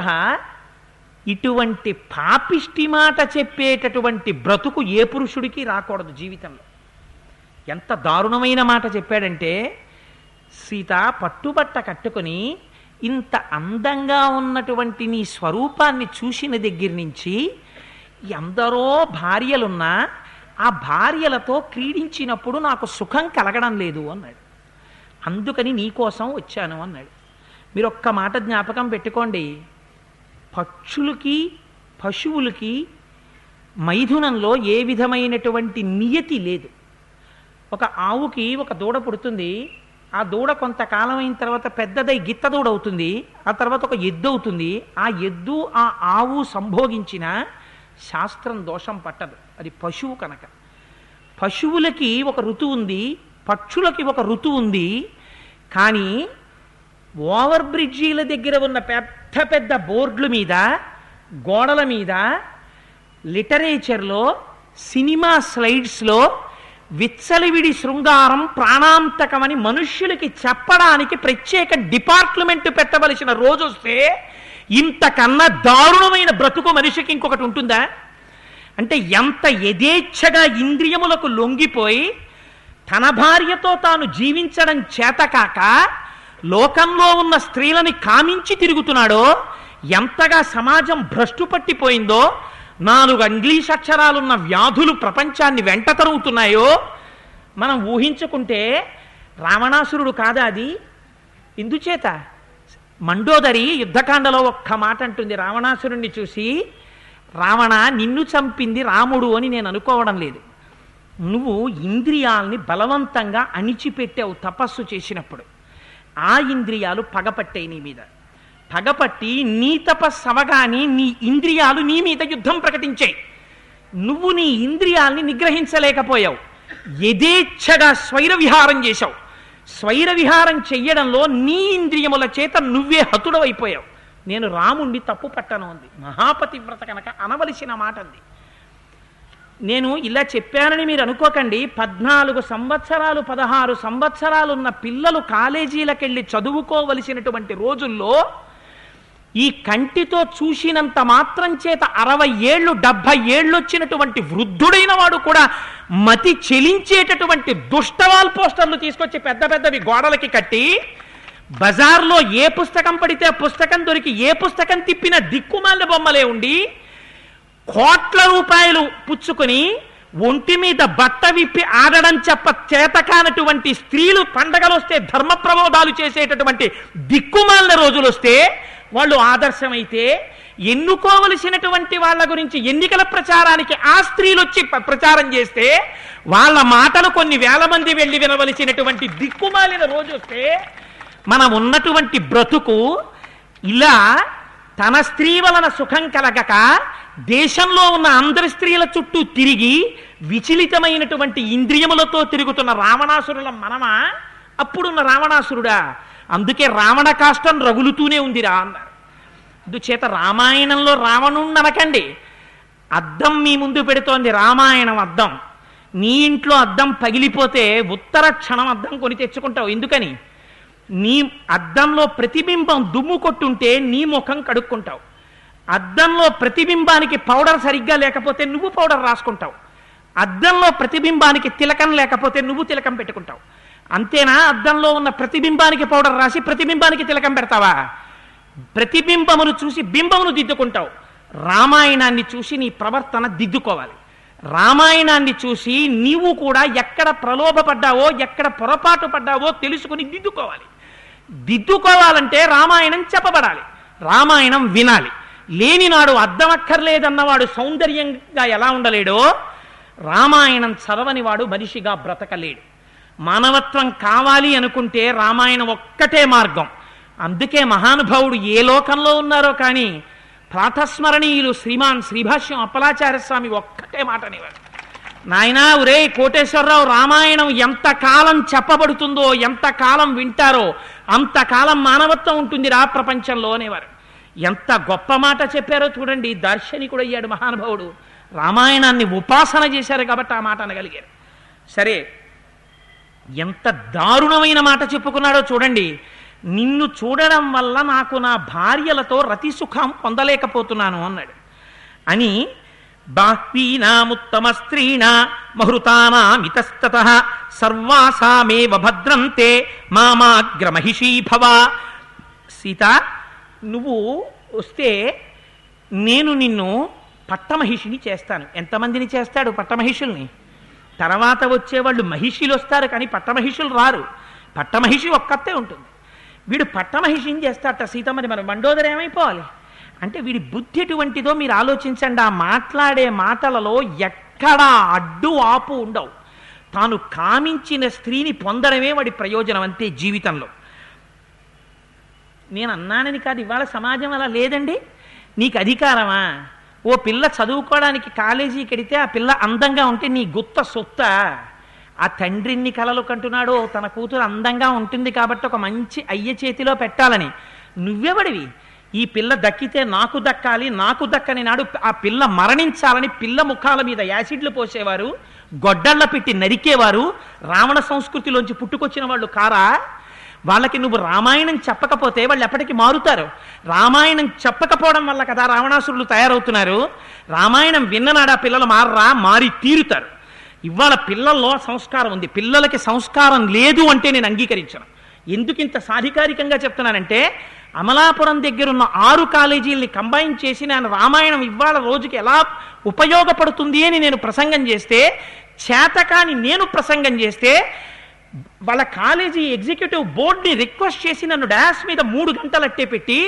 ఇటువంటి పాపిష్టి మాట చెప్పేటటువంటి బ్రతుకు ఏ పురుషుడికి రాకూడదు జీవితంలో. ఎంత దారుణమైన మాట చెప్పాడంటే సీత పట్టుబట్ట కట్టుకొని ఇంత అందంగా ఉన్నటువంటి నీ స్వరూపాన్ని చూసిన దగ్గర నుంచి ఎందరో భార్యలున్నా ఆ భార్యలతో క్రీడించినప్పుడు నాకు సుఖం కలగడం లేదు అన్నాడు. అందుకని నీకోసం వచ్చాను అన్నాడు. మీరు ఒక్క మాట జ్ఞాపకం పెట్టుకోండి. పక్షులకి పశువులకి మైథునంలో ఏ విధమైనటువంటి నియతి లేదు. ఒక ఆవుకి ఒక దూడ పుడుతుంది. ఆ దూడ కొంతకాలం అయిన తర్వాత పెద్దదై గిత్త దూడ అవుతుంది ఆ తర్వాత ఒక ఎద్దు అవుతుంది. ఆ ఎద్దు ఆ ఆవు సంభోగించిన శాస్త్రం దోషం పట్టదు. అది పశువు కనుక. పశువులకి ఒక ఋతువు ఉంది పక్షులకి ఒక ఋతు ఉంది కానీ ఓవర్ బ్రిడ్జీల దగ్గర ఉన్న పెద్ద పెద్ద బోర్డుల మీద గోడల మీద లిటరేచర్లో సినిమా స్లైడ్స్లో విచ్చలివిడి శృంగారం ప్రాణాంతకమని మనుష్యులకి చెప్పడానికి ప్రత్యేక డిపార్ట్మెంట్ పెట్టవలసిన రోజు వస్తే ఇంతకన్నా దారుణమైన బ్రతుకు మనిషికి ఇంకొకటి ఉంటుందా? అంటే ఎంత యథేచ్ఛగా ఇంద్రియములకు లొంగిపోయి తన భార్యతో తాను జీవించడం చేతకాక లోకంలో ఉన్న స్త్రీలని కామించి తిరుగుతున్నాడో ఎంతగా సమాజం భ్రష్టు పట్టిపోయిందో నాలుగు ఇంగ్లీష్ అక్షరాలున్న వ్యాధులు ప్రపంచాన్ని వెంట తరుగుతున్నాయో మనం ఊహించుకుంటే రావణాసురుడు కాదా అది? ఇందుచేత మండోదరి యుద్ధకాండలో ఒక్క మాట అంటుంది రావణాసురుణ్ణి చూసి రావణ నిన్ను చంపింది రాముడు అని నేను అనుకోవడం లేదు. నువ్వు ఇంద్రియాల్ని బలవంతంగా అణిచిపెట్టావు తపస్సు చేసినప్పుడు. ఆ ఇంద్రియాలు పగపట్టాయి నీ మీద. పగపట్టి నీ తపస్సవగాని నీ ఇంద్రియాలు నీ మీద యుద్ధం ప్రకటించాయి. నువ్వు నీ ఇంద్రియాల్ని నిగ్రహించలేకపోయావు. యథేచ్ఛగా స్వైర విహారం చేశావు. స్వైర విహారం చెయ్యడంలో నీ ఇంద్రియముల చేత నువ్వే హతుడవైపోయావు. నేను రాముణ్ణి తప్పు పట్టను మహాపతి మహాపతివ్రత కనుక అనవలసిన మాట అంది నేను ఇలా చెప్పానని మీరు అనుకోకండి. పద్నాలుగు సంవత్సరాలు పదహారు సంవత్సరాలు ఉన్న పిల్లలు కాలేజీలకెళ్ళి చదువుకోవలసినటువంటి రోజుల్లో ఈ కంటితో చూసినంత మాత్రం చేత అరవై ఏళ్ళు డెబ్భై ఏళ్ళు వచ్చినటువంటి వృద్ధుడైన వాడు కూడా మతి చెలించేటటువంటి దుష్టవాల్ పోస్టర్లు తీసుకొచ్చి పెద్ద పెద్దవి గోడలకి కట్టి బజార్లో ఏ పుస్తకం పడితే పుస్తకం దొరికి ఏ పుస్తకం తిప్పిన దిక్కుమాల బొమ్మలే ఉండి కోట్ల రూపాయలు పుచ్చుకొని ఒంటి మీద బట్ట విప్పి ఆడడం చెప్ప చేతకానటువంటి స్త్రీలు పండగలు వస్తే ధర్మ ప్రబోధాలు చేసేటటువంటి దిక్కుమాలిన రోజులు వస్తే వాళ్ళు ఆదర్శమైతే ఎన్నుకోవలసినటువంటి వాళ్ళ గురించి ఎన్నికల ప్రచారానికి ఆ స్త్రీలు వచ్చి ప్రచారం చేస్తే వాళ్ళ మాటలు కొన్ని వేల మంది వెళ్ళి వినవలసినటువంటి దిక్కుమాలిన రోజు వస్తే మనం ఉన్నటువంటి బ్రతుకు ఇలా తన స్త్రీ వలన సుఖం కలగక దేశంలో ఉన్న అందరి స్త్రీల చుట్టూ తిరిగి విచలితమైనటువంటి ఇంద్రియములతో తిరుగుతున్న రావణాసురుల మనమా? అప్పుడున్న రావణాసురుడా. అందుకే రావణ కాష్టం రగులుతూనే ఉందిరా అన్నారు అందుచేత రామాయణంలో రావణుణ్ణి అనకండి అద్దం మీ ముందు పెడుతోంది రామాయణం అద్దం. నీ ఇంట్లో అద్దం పగిలిపోతే ఉత్తర క్షణం అద్దం కొని తెచ్చుకుంటావు. ఎందుకని? నీ అద్దంలో ప్రతిబింబం దుమ్ము కొట్టుంటే నీ ముఖం కడుక్కుంటావు. అద్దంలో ప్రతిబింబానికి పౌడర్ సరిగ్గా లేకపోతే నువ్వు పౌడర్ రాసుకుంటావు. అద్దంలో ప్రతిబింబానికి తిలకం లేకపోతే నువ్వు తిలకం పెట్టుకుంటావు. అంతేనా? అద్దంలో ఉన్న ప్రతిబింబానికి పౌడర్ రాసి ప్రతిబింబానికి తిలకం పెడతావా? ప్రతిబింబమును చూసి బింబమును దిద్దుకుంటావు. రామాయణాన్ని చూసి నీ ప్రవర్తన దిద్దుకోవాలి. రామాయణాన్ని చూసి నీవు కూడా ఎక్కడ ప్రలోభపడ్డావో ఎక్కడ పొరపాటు పడ్డావో తెలుసుకుని దిద్దుకోవాలి. దిద్దుకోవాలంటే రామాయణం చెప్పబడాలి. రామాయణం వినాలి. లేనినాడు అద్దమక్కర్లేదన్నవాడు సౌందర్యంగా ఎలా ఉండలేడో రామాయణం చదవని వాడు మనిషిగా బ్రతకలేడు. మానవత్వం కావాలి అనుకుంటే రామాయణం ఒక్కటే మార్గం. అందుకే మహానుభావుడు ఏ లోకంలో ఉన్నారో కానీ ప్రాతస్మరణీయులు శ్రీమాన్ శ్రీభాష్యం అప్పలాచార్య స్వామి ఒక్కటే మాట అనేవారు నాయనా ఒరే కోటేశ్వరరావు రామాయణం ఎంత కాలం చెప్పబడుతుందో ఎంత కాలం వింటారో అంతకాలం మానవత్వం ఉంటుంది రా ప్రపంచంలో అనేవారు ఎంత గొప్ప మాట చెప్పారో చూడండి దార్శనికుడు అయ్యాడు మహానుభావుడు. రామాయణాన్ని ఉపాసన చేశారు కాబట్టి ఆ మాట అనగలిగారు. సరే ఎంత దారుణమైన మాట చెప్పుకున్నాడో చూడండి. నిన్ను చూడడం వల్ల నాకు నా భార్యలతో రతి సుఖం పొందలేకపోతున్నాను అన్నాడు. అని బాహ్వీనాముత్తమ స్త్రీణ మహృతానామితస్తత సర్వాసామేవ భద్రంతే మామాగ్రమహిషీ భవ. సీత నువ్వు వస్తే నేను నిన్ను పట్టమహిషిని చేస్తాను. ఎంతమందిని చేస్తాడు పట్టమహిషుల్ని? తర్వాత వచ్చేవాళ్ళు మహిషులు వస్తారు కానీ పట్టమహిషులు రారు. పట్టమహిషి ఒక్కతే ఉంటుంది. వీడు పట్టమహిషిని చేస్తాట సీతమ్మని మన మండోదర ఏమైపోవాలి? అంటే వీడి బుద్ధి ఎటువంటిదో మీరు ఆలోచించండి. ఆ మాట్లాడే మాటలలో ఎక్కడా అడ్డు ఆపు ఉండవు. తాను కామించిన స్త్రీని పొందడమే వాడి ప్రయోజనం అంతే జీవితంలో. నేను అన్నానని కాదు ఇవాళ సమాజం అలా లేదండి. నీకు అధికారమా? ఓ పిల్ల చదువుకోవడానికి కాలేజీకి వెడితే ఆ పిల్ల అందంగా ఉంటే నీ గుత్త సొత్త? ఆ తండ్రిని కలలు కంటున్నాడు తన కూతురు అందంగా ఉంటుంది కాబట్టి ఒక మంచి అయ్య చేతిలో పెట్టాలని. నువ్వెవడివి? ఈ పిల్ల దక్కితే నాకు దక్కాలి నాకు దక్కని నాడు ఆ పిల్ల మరణించాలని పిల్ల ముఖాల మీద యాసిడ్లు పోసేవారు గొడ్డళ్ళ పెట్టి నరికేవారు రావణ సంస్కృతిలోంచి పుట్టుకొచ్చిన వాళ్ళు కారా? వాళ్ళకి నువ్వు రామాయణం చెప్పకపోతే వాళ్ళు ఎప్పటికీ మారుతారు. రామాయణం చెప్పకపోవడం వల్ల కదా రావణాసురులు తయారవుతున్నారు. రామాయణం విన్ననాడు ఆ పిల్లలు మారరా మారి తీరుతారు. ఇవాళ పిల్లల్లో సంస్కారం ఉంది. పిల్లలకి సంస్కారం లేదు అంటే నేను అంగీకరించను. ఎందుకు ఇంత సాధికారికంగా చెప్తున్నానంటే అమలాపురం దగ్గర ఉన్న ఆరు కాలేజీల్ని కంబైన్ చేసి నేను రామాయణం ఇవాళ రోజుకి ఎలా ఉపయోగపడుతుంది అని నేను ప్రసంగం చేస్తే చేతకాని నేను ప్రసంగం చేస్తే వాళ్ళ కాలేజీ ఎగ్జిక్యూటివ్ బోర్డ్ని రిక్వెస్ట్ చేసి నన్ను డాష్ మీద మూడు గంటలు అట్టే పెట్టి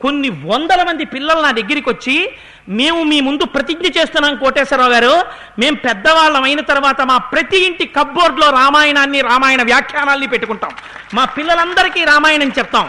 కొన్ని వందల మంది పిల్లలు నా దగ్గరికి వచ్చి మేము మీ ముందు ప్రతిజ్ఞ చేస్తున్నాం కోటేశ్వరరావు గారు. మేము పెద్దవాళ్ళం అయిన తర్వాత మా ప్రతి ఇంటి కప్బోర్డ్లో రామాయణాన్ని రామాయణ వ్యాఖ్యానాల్ని పెట్టుకుంటాం. మా పిల్లలందరికీ రామాయణం చెప్తాం.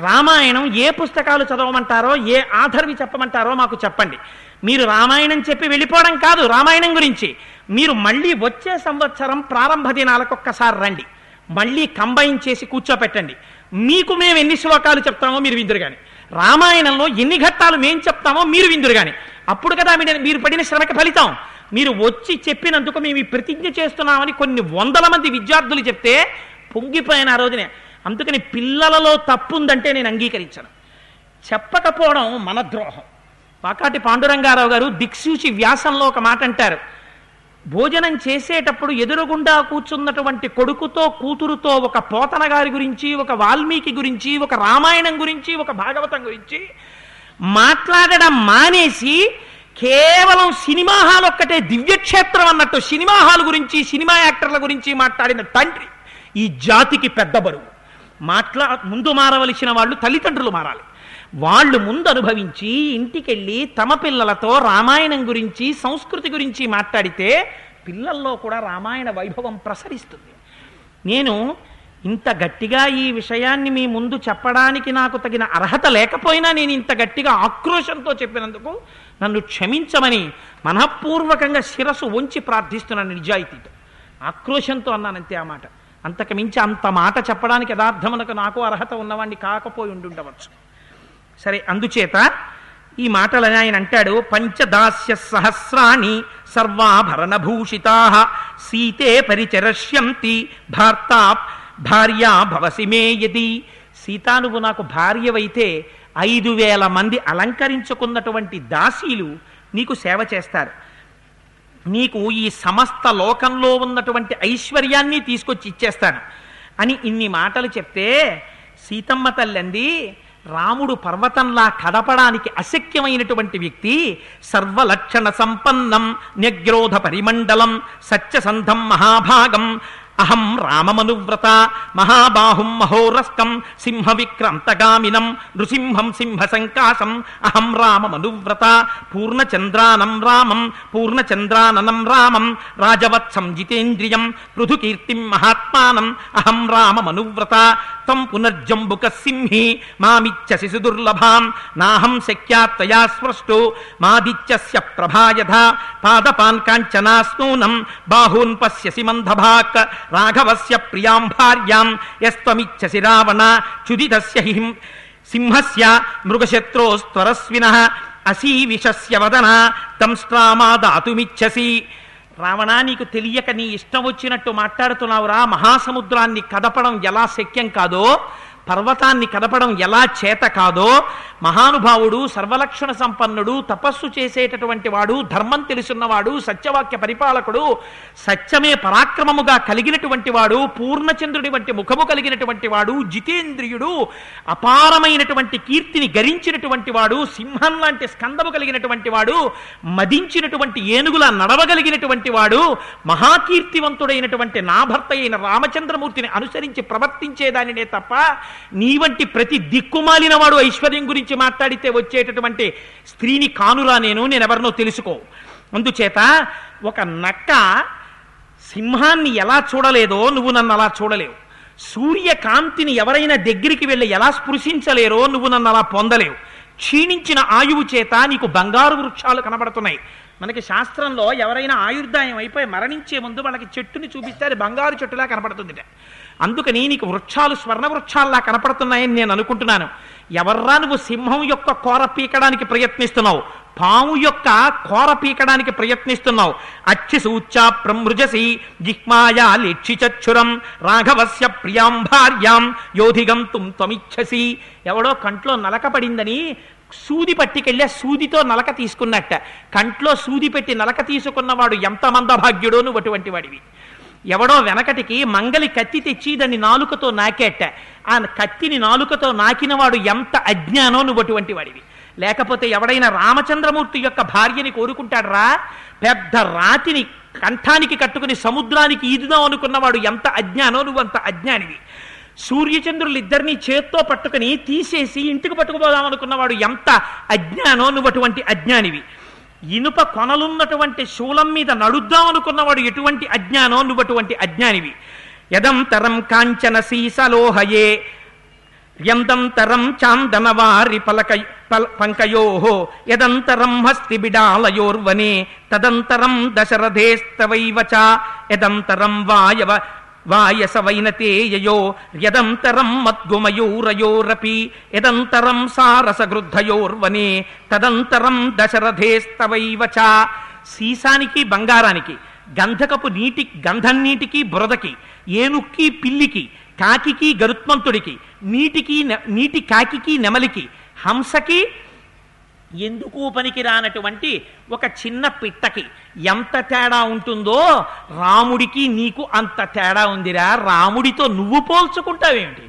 రామాయణం ఏ పుస్తకాలు చదవమంటారో ఏ ఆధర్వి చెప్పమంటారో మాకు చెప్పండి. మీరు రామాయణం చెప్పి వెళ్ళిపోవడం కాదు రామాయణం గురించి. మీరు మళ్ళీ వచ్చే సంవత్సరం ప్రారంభ దినాలకు ఒక్కసారి రండి. మళ్ళీ కంబైన్ చేసి కూర్చోపెట్టండి. మీకు మేము ఎన్ని శ్లోకాలు చెప్తామో మీరు విందురు కానీ రామాయణంలో ఎన్ని ఘట్టాలు మేం చెప్తామో మీరు విందురు కానీ అప్పుడు కదా మీరు మీరు పడిన శ్రమకి ఫలితం. మీరు వచ్చి చెప్పినందుకు మేము ఈ ప్రతిజ్ఞ చేస్తున్నామని కొన్ని వందల మంది విద్యార్థులు చెప్తే పొంగిపోయిన ఆ రోజునే. అందుకని పిల్లలలో తప్పు ఉందంటే నేను అంగీకరించను. చెప్పకపోవడం మన ద్రోహం. పాకాటి పాండురంగారావు గారు దిక్సూచి వ్యాసంలో ఒక మాట అంటారు భోజనం చేసేటప్పుడు ఎదురుగుండా కూర్చున్నటువంటి కొడుకుతో కూతురుతో ఒక పోతన గారి గురించి ఒక వాల్మీకి గురించి ఒక రామాయణం గురించి ఒక భాగవతం గురించి మాట్లాడడం మానేసి కేవలం సినిమా హాల్ ఒక్కటే దివ్యక్షేత్రం అన్నట్టు సినిమా హాల్ గురించి సినిమా యాక్టర్ల గురించి మాట్లాడిన తండ్రి ఈ జాతికి పెద్ద బరువు. మాట్లా ముందు మారవలసిన వాళ్ళు తల్లిదండ్రులు మారాలి. వాళ్ళు ముందు అనుభవించి ఇంటికెళ్ళి తమ పిల్లలతో రామాయణం గురించి సంస్కృతి గురించి మాట్లాడితే పిల్లల్లో కూడా రామాయణ వైభవం ప్రసరిస్తుంది. నేను ఇంత గట్టిగా ఈ విషయాన్ని మీ ముందు చెప్పడానికి నాకు తగిన అర్హత లేకపోయినా నేను ఇంత గట్టిగా ఆక్రోషంతో చెప్పినందుకు నన్ను క్షమించమని మనఃపూర్వకంగా శిరస్సు వంచి ప్రార్థిస్తున్నాను నిజాయితీతో. ఆక్రోషంతో అన్నానంతే ఆ మాట. అంతకు మించి అంత మాట చెప్పడానికి యథార్థమునకు నాకు అర్హత ఉన్నవాడిని కాకపోయి ఉండుండవచ్చు. సరే అందుచేత ఈ మాటలని ఆయన అంటాడు పంచదాస్య సహస్రాణి సర్వాభరణభూషితా సీతే పరిచరష్యంతి భార్త భార్యా భవసిమే యది. సీతా నువ్వు నాకు భార్యవైతే ఐదు వేల మంది అలంకరించుకున్నటువంటి దాసీలు నీకు సేవ చేస్తారు. నీకు ఈ సమస్త లోకంలో ఉన్నటువంటి ఐశ్వర్యాన్ని తీసుకొచ్చి ఇచ్చేస్తాను. అని ఇన్ని మాటలు చెప్తే సీతమ్మ తల్లంది రాముడు పర్వతంలా కదపడానికి అశక్యమైనటువంటి వ్యక్తి సర్వలక్షణ సంపన్నం న్యగ్రోధ పరిమండలం సత్యసంధం మహాభాగం అహం రామమనువ్రత మహాబాహుం మహోరస్కం సింహ విక్రాంతగామినం నృసింహం సింహ సంకాశం అహం రామమనువ్రత పూర్ణచంద్రానం రామం పూర్ణచంద్రాననం రామం రాజవత్సం జితేంద్రియం పృథుకీర్తిం మహాత్మానం అహం రామమనువ్రత తం పునర్జంబుక సింహి మామిచ్చసి సుదుర్లభాం నాహం శక్యాత్తయా స్పృష్టో మాదిత్యస్య ప్రభాయధ పాదపాన్ కాంచనాస్నూనం బాహూన్ పశ్యసి మందభాక్ రాఘవస్య ప్రియాం భార్యాం యస్త్వమిచ్చసి రావణ చుదితస్య హిం సింహస్య మృగశత్రోస్త్వరస్విన అసీవిషస్య వదన తంస్ట్రామాదాతుమిచ్చసి రావణ నీకు తెలియక నీ ఇష్టం వచ్చినట్టు మాట్లాడుతున్నావురా మహాసముద్రాన్ని కదపడం ఎలా శక్యం కాదో పర్వతాన్ని కదపడం ఎలా చేత కాదో మహానుభావుడు సర్వలక్షణ సంపన్నుడు తపస్సు చేసేటటువంటి వాడు ధర్మం తెలుసున్నవాడు సత్యవాక్య పరిపాలకుడు సత్యమే పరాక్రమముగా కలిగినటువంటి వాడు పూర్ణచంద్రుడి వంటి ముఖము కలిగినటువంటి వాడు జితేంద్రియుడు అపారమైనటువంటి కీర్తిని గరించినటువంటి వాడు సింహం లాంటి స్కందము కలిగినటువంటి వాడు మదించినటువంటి ఏనుగుల నడవగలిగినటువంటి వాడు మహాకీర్తివంతుడైనటువంటి నా భర్త అయిన రామచంద్రమూర్తిని అనుసరించి ప్రవర్తించేదానినే తప్ప నీ వంటి ప్రతి దిక్కుమాలిన వాడు ఐశ్వర్యం గురించి మాట్లాడితే వచ్చేటటువంటి స్త్రీని కానురా నేను నేనెవరినో తెలుసుకో. అందుచేత ఒక నక్క సింహాన్ని ఎలా చూడలేదో నువ్వు నన్ను అలా చూడలేవు. సూర్యకాంతిని ఎవరైనా దగ్గరికి వెళ్ళి ఎలా స్పృశించలేరో నువ్వు నన్ను అలా పొందలేవు. క్షీణించిన ఆయువు చేత నీకు బంగారు వృక్షాలు కనబడుతున్నాయి. మనకి శాస్త్రంలో ఎవరైనా ఆయుర్దాయం అయిపోయి మరణించే ముందు వాళ్ళకి చెట్టుని చూపిస్తే అది బంగారు చెట్టులా కనపడుతుంది అందుకని నీకు వృక్షాలు స్వర్ణ వృక్షాల్లా కనపడుతున్నాయని నేను అనుకుంటున్నాను. ఎవర్రా నువ్వు సింహం యొక్క కోర పీకడానికి ప్రయత్నిస్తున్నావు? పాము యొక్క కోర పీకడానికి ప్రయత్నిస్తున్నావు? అచ్చి సూచ ప్రమృజసి జిహ్మాయా లేక్షిచచ్చురం రాఘవస్య ప్రియాం భార్యాం యోధిగం తుం త్వమిచ్చసి ఎవడో కంట్లో నలక పడిందని సూది పట్టికెళ్ళి సూదితో నలక తీసుకున్నట్ట. కంట్లో సూది పెట్టి నలక తీసుకున్నవాడు ఎంత మందభాగ్యుడో నువ్వు అటువంటి వాడివి ఎవడో వెనకటికి మంగలి కత్తి తెచ్చి దాన్ని నాలుకతో నాకేట. ఆ కత్తిని నాలుకతో నాకినవాడు ఎంత అజ్ఞానో నువ్వు అటువంటి వాడివి. లేకపోతే ఎవడైనా రామచంద్రమూర్తి యొక్క భార్యని కోరుకుంటాడరా? పెద్ద రాతిని కంఠానికి కట్టుకుని సముద్రానికి ఈదుదాం అనుకున్నవాడు ఎంత అజ్ఞానో నువ్వు అంత అజ్ఞానివి. సూర్యచంద్రులు ఇద్దరిని చేత్తో పట్టుకుని తీసేసి ఇంటికి పట్టుకుపోదాం అనుకున్నవాడు ఎంత అజ్ఞానో నువ్వు అటువంటి అజ్ఞానివి. ఇనుప కొనలున్నటువంటి శూలం మీద నడుద్దాం అనుకున్నవాడు ఎటువంటి అజ్ఞానో నువ్వు అటువంటి అజ్ఞానివి యదంతరం కాంచన సీసలోహయే యంతంతరం చాందనవారి పలక పల్- పంకయోః యదంతరం హస్తి బిడాలయోర్వనే తదంతరం దశరథేస్తవైవచ చ యదంతరం వాయవ వాయస వైనతేయయో యదంతరం మద్గుమయూరయోరపి యదంతరం సారసగృద్ధయోర్వనే తదంతరం దశరథేస్తవైవ సీసానికి బంగారానికి గంధకపు నీటి గంధం నీటికి బురదకి ఏనుక్కి పిల్లికి కాకికి గరుత్మంతుడికి నీటికి నీటి కాకికి నెమలికి హంసకి ఎందుకు పనికి రానటువంటి ఒక చిన్న పిట్టకి ఎంత తేడా ఉంటుందో రాముడికి నీకు అంత తేడా ఉందిరా. రాముడితో నువ్వు పోల్చుకుంటావేమిటి?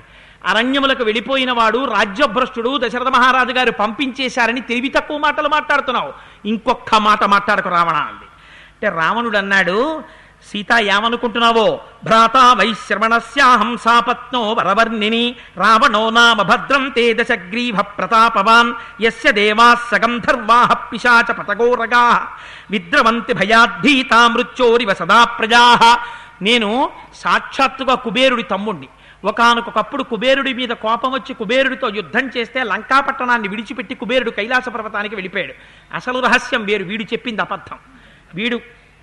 అరణ్యములకు వెళ్ళిపోయిన వాడు రాజ్యభ్రష్టుడు దశరథ మహారాజు గారు పంపించేశారని తెలివి తక్కువ మాటలు మాట్లాడుతున్నావు. ఇంకొక్క మాట మాట్లాడకు రావణ అంది అంటే రావణుడు అన్నాడు సీత ఏమనుకుంటున్నావో భ్రాత వైశ్రవణస్యాహం సాపత్నో వరవర్ణిని రావణో నామ భద్రం తే దశగ్రీవ ప్రతాపవాన్ యస్య దేవా సగంధర్వా పిశాచ పతగోరగా విద్రవంతి భయాద్ధీతా మృత్యోరివ సదా ప్రజా నేను సాక్షాత్తుగా కుబేరుడి తమ్ముణ్ణి. ఒకనకొకప్పుడు కుబేరుడి మీద కోపం వచ్చి కుబేరుడితో యుద్ధం చేస్తే లంకాపట్టణాన్ని విడిచిపెట్టి కుబేరుడు కైలాస పర్వతానికి వెళ్ళిపోయాడు. అసలు రహస్యం వేరు వీడు చెప్పింది అబద్ధం. వీడు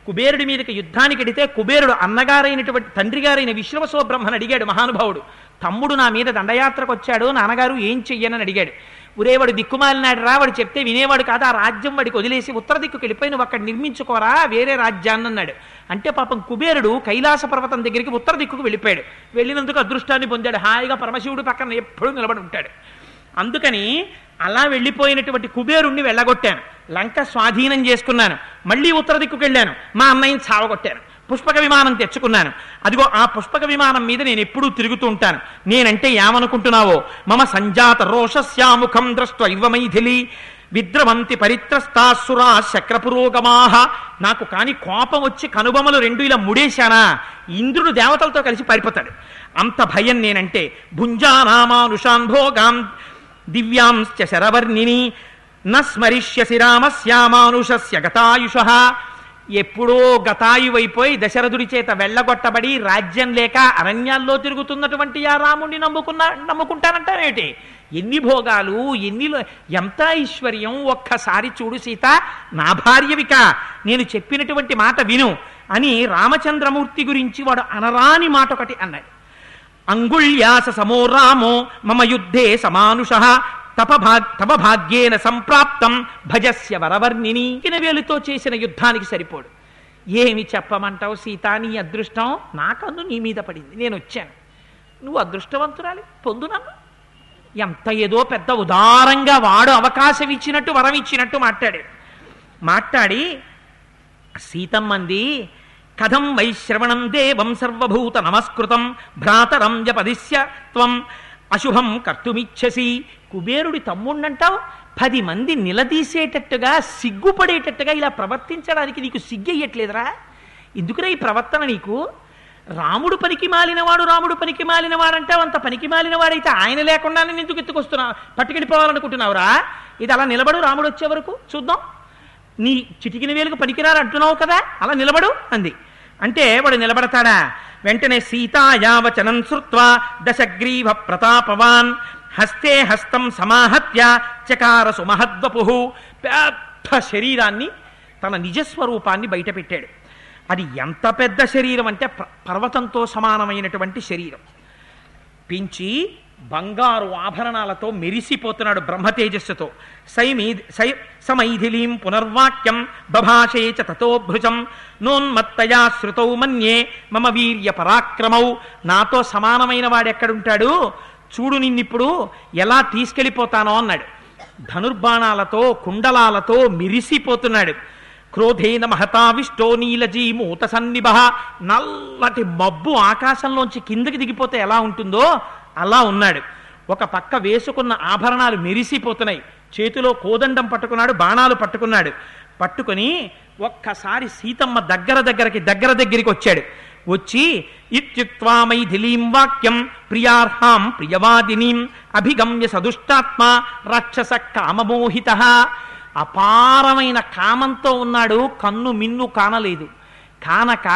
కుబేరుడి మీదకి యుద్ధానికి అడితే కుబేరుడు అన్నగారైనటువంటి తండ్రి గారైన విశ్వవసో బ్రహ్మను అడిగాడు మహానుభావుడు తమ్ముడు నా మీద దండయాత్రకు వచ్చాడు నాన్నగారు ఏం చెయ్యనని అడిగాడు. ఉరేవాడు దిక్కుమాలినాడు రా వాడు చెప్తే వినేవాడు కాదు ఆ రాజ్యం వాడికి వదిలేసి ఉత్తర దిక్కుకి వెళ్ళిపోయి నువ్వు అక్కడ నిర్మించుకోరా వేరే రాజ్యాన్ని అన్నాడు. అంటే పాపం కుబేరుడు కైలాస పర్వతం దగ్గరికి ఉత్తర దిక్కుకు వెళ్ళిపోయాడు. వెళ్ళినందుకు అదృష్టాన్ని పొందాడు. హాయిగా పరమశివుడు పక్కన ఎప్పుడూ నిలబడి ఉంటాడు. అందుకని అలా వెళ్ళిపోయినటువంటి కుబేరుణ్ణి వెళ్ళగొట్టాను. లంక స్వాధీనం చేసుకున్నాను. మళ్ళీ ఉత్తర దిక్కుకు వెళ్ళాను. మా అన్నయ్యని చావగొట్టాను. పుష్పక విమానం తెచ్చుకున్నాను. అదిగో ఆ పుష్పక విమానం మీద నేను ఎప్పుడూ తిరుగుతూ ఉంటాను. నేనంటే ఏమనుకుంటున్నావో? మమ సంజాత రోషస్యాముఖం దృష్ట ఇవ్వమైథిలి విద్రవంతి పరిత్రస్తాసురా శక్రపురోగమాహ. నాకు కాని కోపం వచ్చి కనుబొమలు రెండు ఇలా ముడేశానా? ఇంద్రుడు దేవతలతో కలిసి పారిపోతాడు. అంత భయం నేనంటే భుంజానామానుషాన్ భోగాం దివ్యాంశ్చ శరవర్ణిని న స్మరిష్యసి రామస్యామానుషస్య గతాయుష ఎప్పుడో గతాయువైపోయి దశరథుడి చేత వెళ్ళగొట్టబడి రాజ్యం లేక అరణ్యాల్లో తిరుగుతున్నటువంటి ఆ రాముణ్ణి నమ్ముకున్నా నమ్ముకుంటానంటానేటి ఎన్ని భోగాలు ఎన్ని ఎంత ఐశ్వర్యం ఒక్కసారి చూడు సీత నా భార్యవిక నేను చెప్పినటువంటి మాట విను అని రామచంద్రమూర్తి గురించి వాడు అనరాని మాట ఒకటి అన్నాడు. అంగుళ్యాస సమో రామో మమ యుద్ధే సమానుష. తప భాగ్యేన సంప్రాప్తం భజస్య వరవర్ణిని వేలుతో చేసిన యుద్ధానికి సరిపోడు. ఏమి చెప్పమంటావు సీత? నీ అదృష్టం నాకన్ను నీ మీద పడింది. నేను వచ్చాను. నువ్వు అదృష్టవంతురాలి? పొందు నన్ను. ఎంత ఏదో పెద్ద ఉదారంగా వాడు అవకాశం ఇచ్చినట్టు వరం ఇచ్చినట్టు మాట్లాడాడు. మాట్లాడి సీతమ్మంది కథం వైశ్రవణం దేవం సర్వభూత నమస్కృతం భ్రాతరం జపదిశ్య త్వం. అశుభం కర్తుమిచ్చసి కుబేరుడి తమ్ముణ్ణంటావు? పది మంది నిలదీసేటట్టుగా సిగ్గుపడేటట్టుగా ఇలా ప్రవర్తించడానికి నీకు సిగ్గెయ్యట్లేదురా. ఎందుకురా ఈ ప్రవర్తన నీకు? రాముడు పనికి మాలినవాడు రాముడు పనికి మాలినవాడంటావు? అంత పనికి మాలినవాడైతే ఆయన లేకుండానే ఎందుకు ఎత్తుకొస్తున్నావు? పట్టుకెళ్ళిపోవాలనుకుంటున్నావురా? ఇది అలా నిలబడు రాముడు వచ్చే వరకు చూద్దాం. నీ చిటికిన వేలుకు పనికిరారు అంటున్నావు కదా? అలా నిలబడు అంది. అంటే వాడు నిలబడతాడా? వెంటనే సీతాయావచనం శ్రుత్వా దశగ్రీవ ప్రతాపవాన్. హస్తే హస్తం సమాహత్య చకార సుమహద్వపు పెద్ద శరీరాన్ని తన నిజస్వరూపాన్ని బయటపెట్టాడు. అది ఎంత పెద్ద శరీరం అంటే ప- పర్వతంతో సమానమైనటువంటి శరీరం. పెంచి బంగారు ఆభరణాలతో మెరిసిపోతున్నాడు బ్రహ్మ తేజస్సుతో. సైమీ సై సమైథిలీం పునర్వాక్యం బభాషే చ తతోభృజం నోన్మత్తయా శృతౌ మన్యే మమ వీర్య పరాక్రమౌ. నాతో సమానమైన వాడెక్కడుంటాడు? చూడు నిన్నిప్పుడు ఎలా తీసుకెళ్ళిపోతానో అన్నాడు. ధనుర్బాణాలతో కుండలాలతో మిరిసిపోతున్నాడు. క్రోధేన మహతావిష్టో నీలజీ మూత సన్నిభ. నల్లటి మబ్బు ఆకాశంలోంచి కిందకి దిగిపోతే ఎలా ఉంటుందో అలా ఉన్నాడు. ఒక పక్క వేసుకున్న ఆభరణాలు మెరిసిపోతున్నాయి. చేతిలో కోదండం పట్టుకున్నాడు బాణాలు పట్టుకున్నాడు. పట్టుకుని ఒక్కసారి సీతమ్మ దగ్గర దగ్గరకి దగ్గర దగ్గరికి వచ్చాడు. వచ్చి ఇత్యుక్వా మైథిలీం వాక్యం ప్రియార్హాం ప్రియవాదినీం అభిగమ్య సదుష్టాత్మ రాక్షస కామమోహిత. అపారమైన కామంతో ఉన్నాడు కన్ను మిన్ను కానలేదు. కానక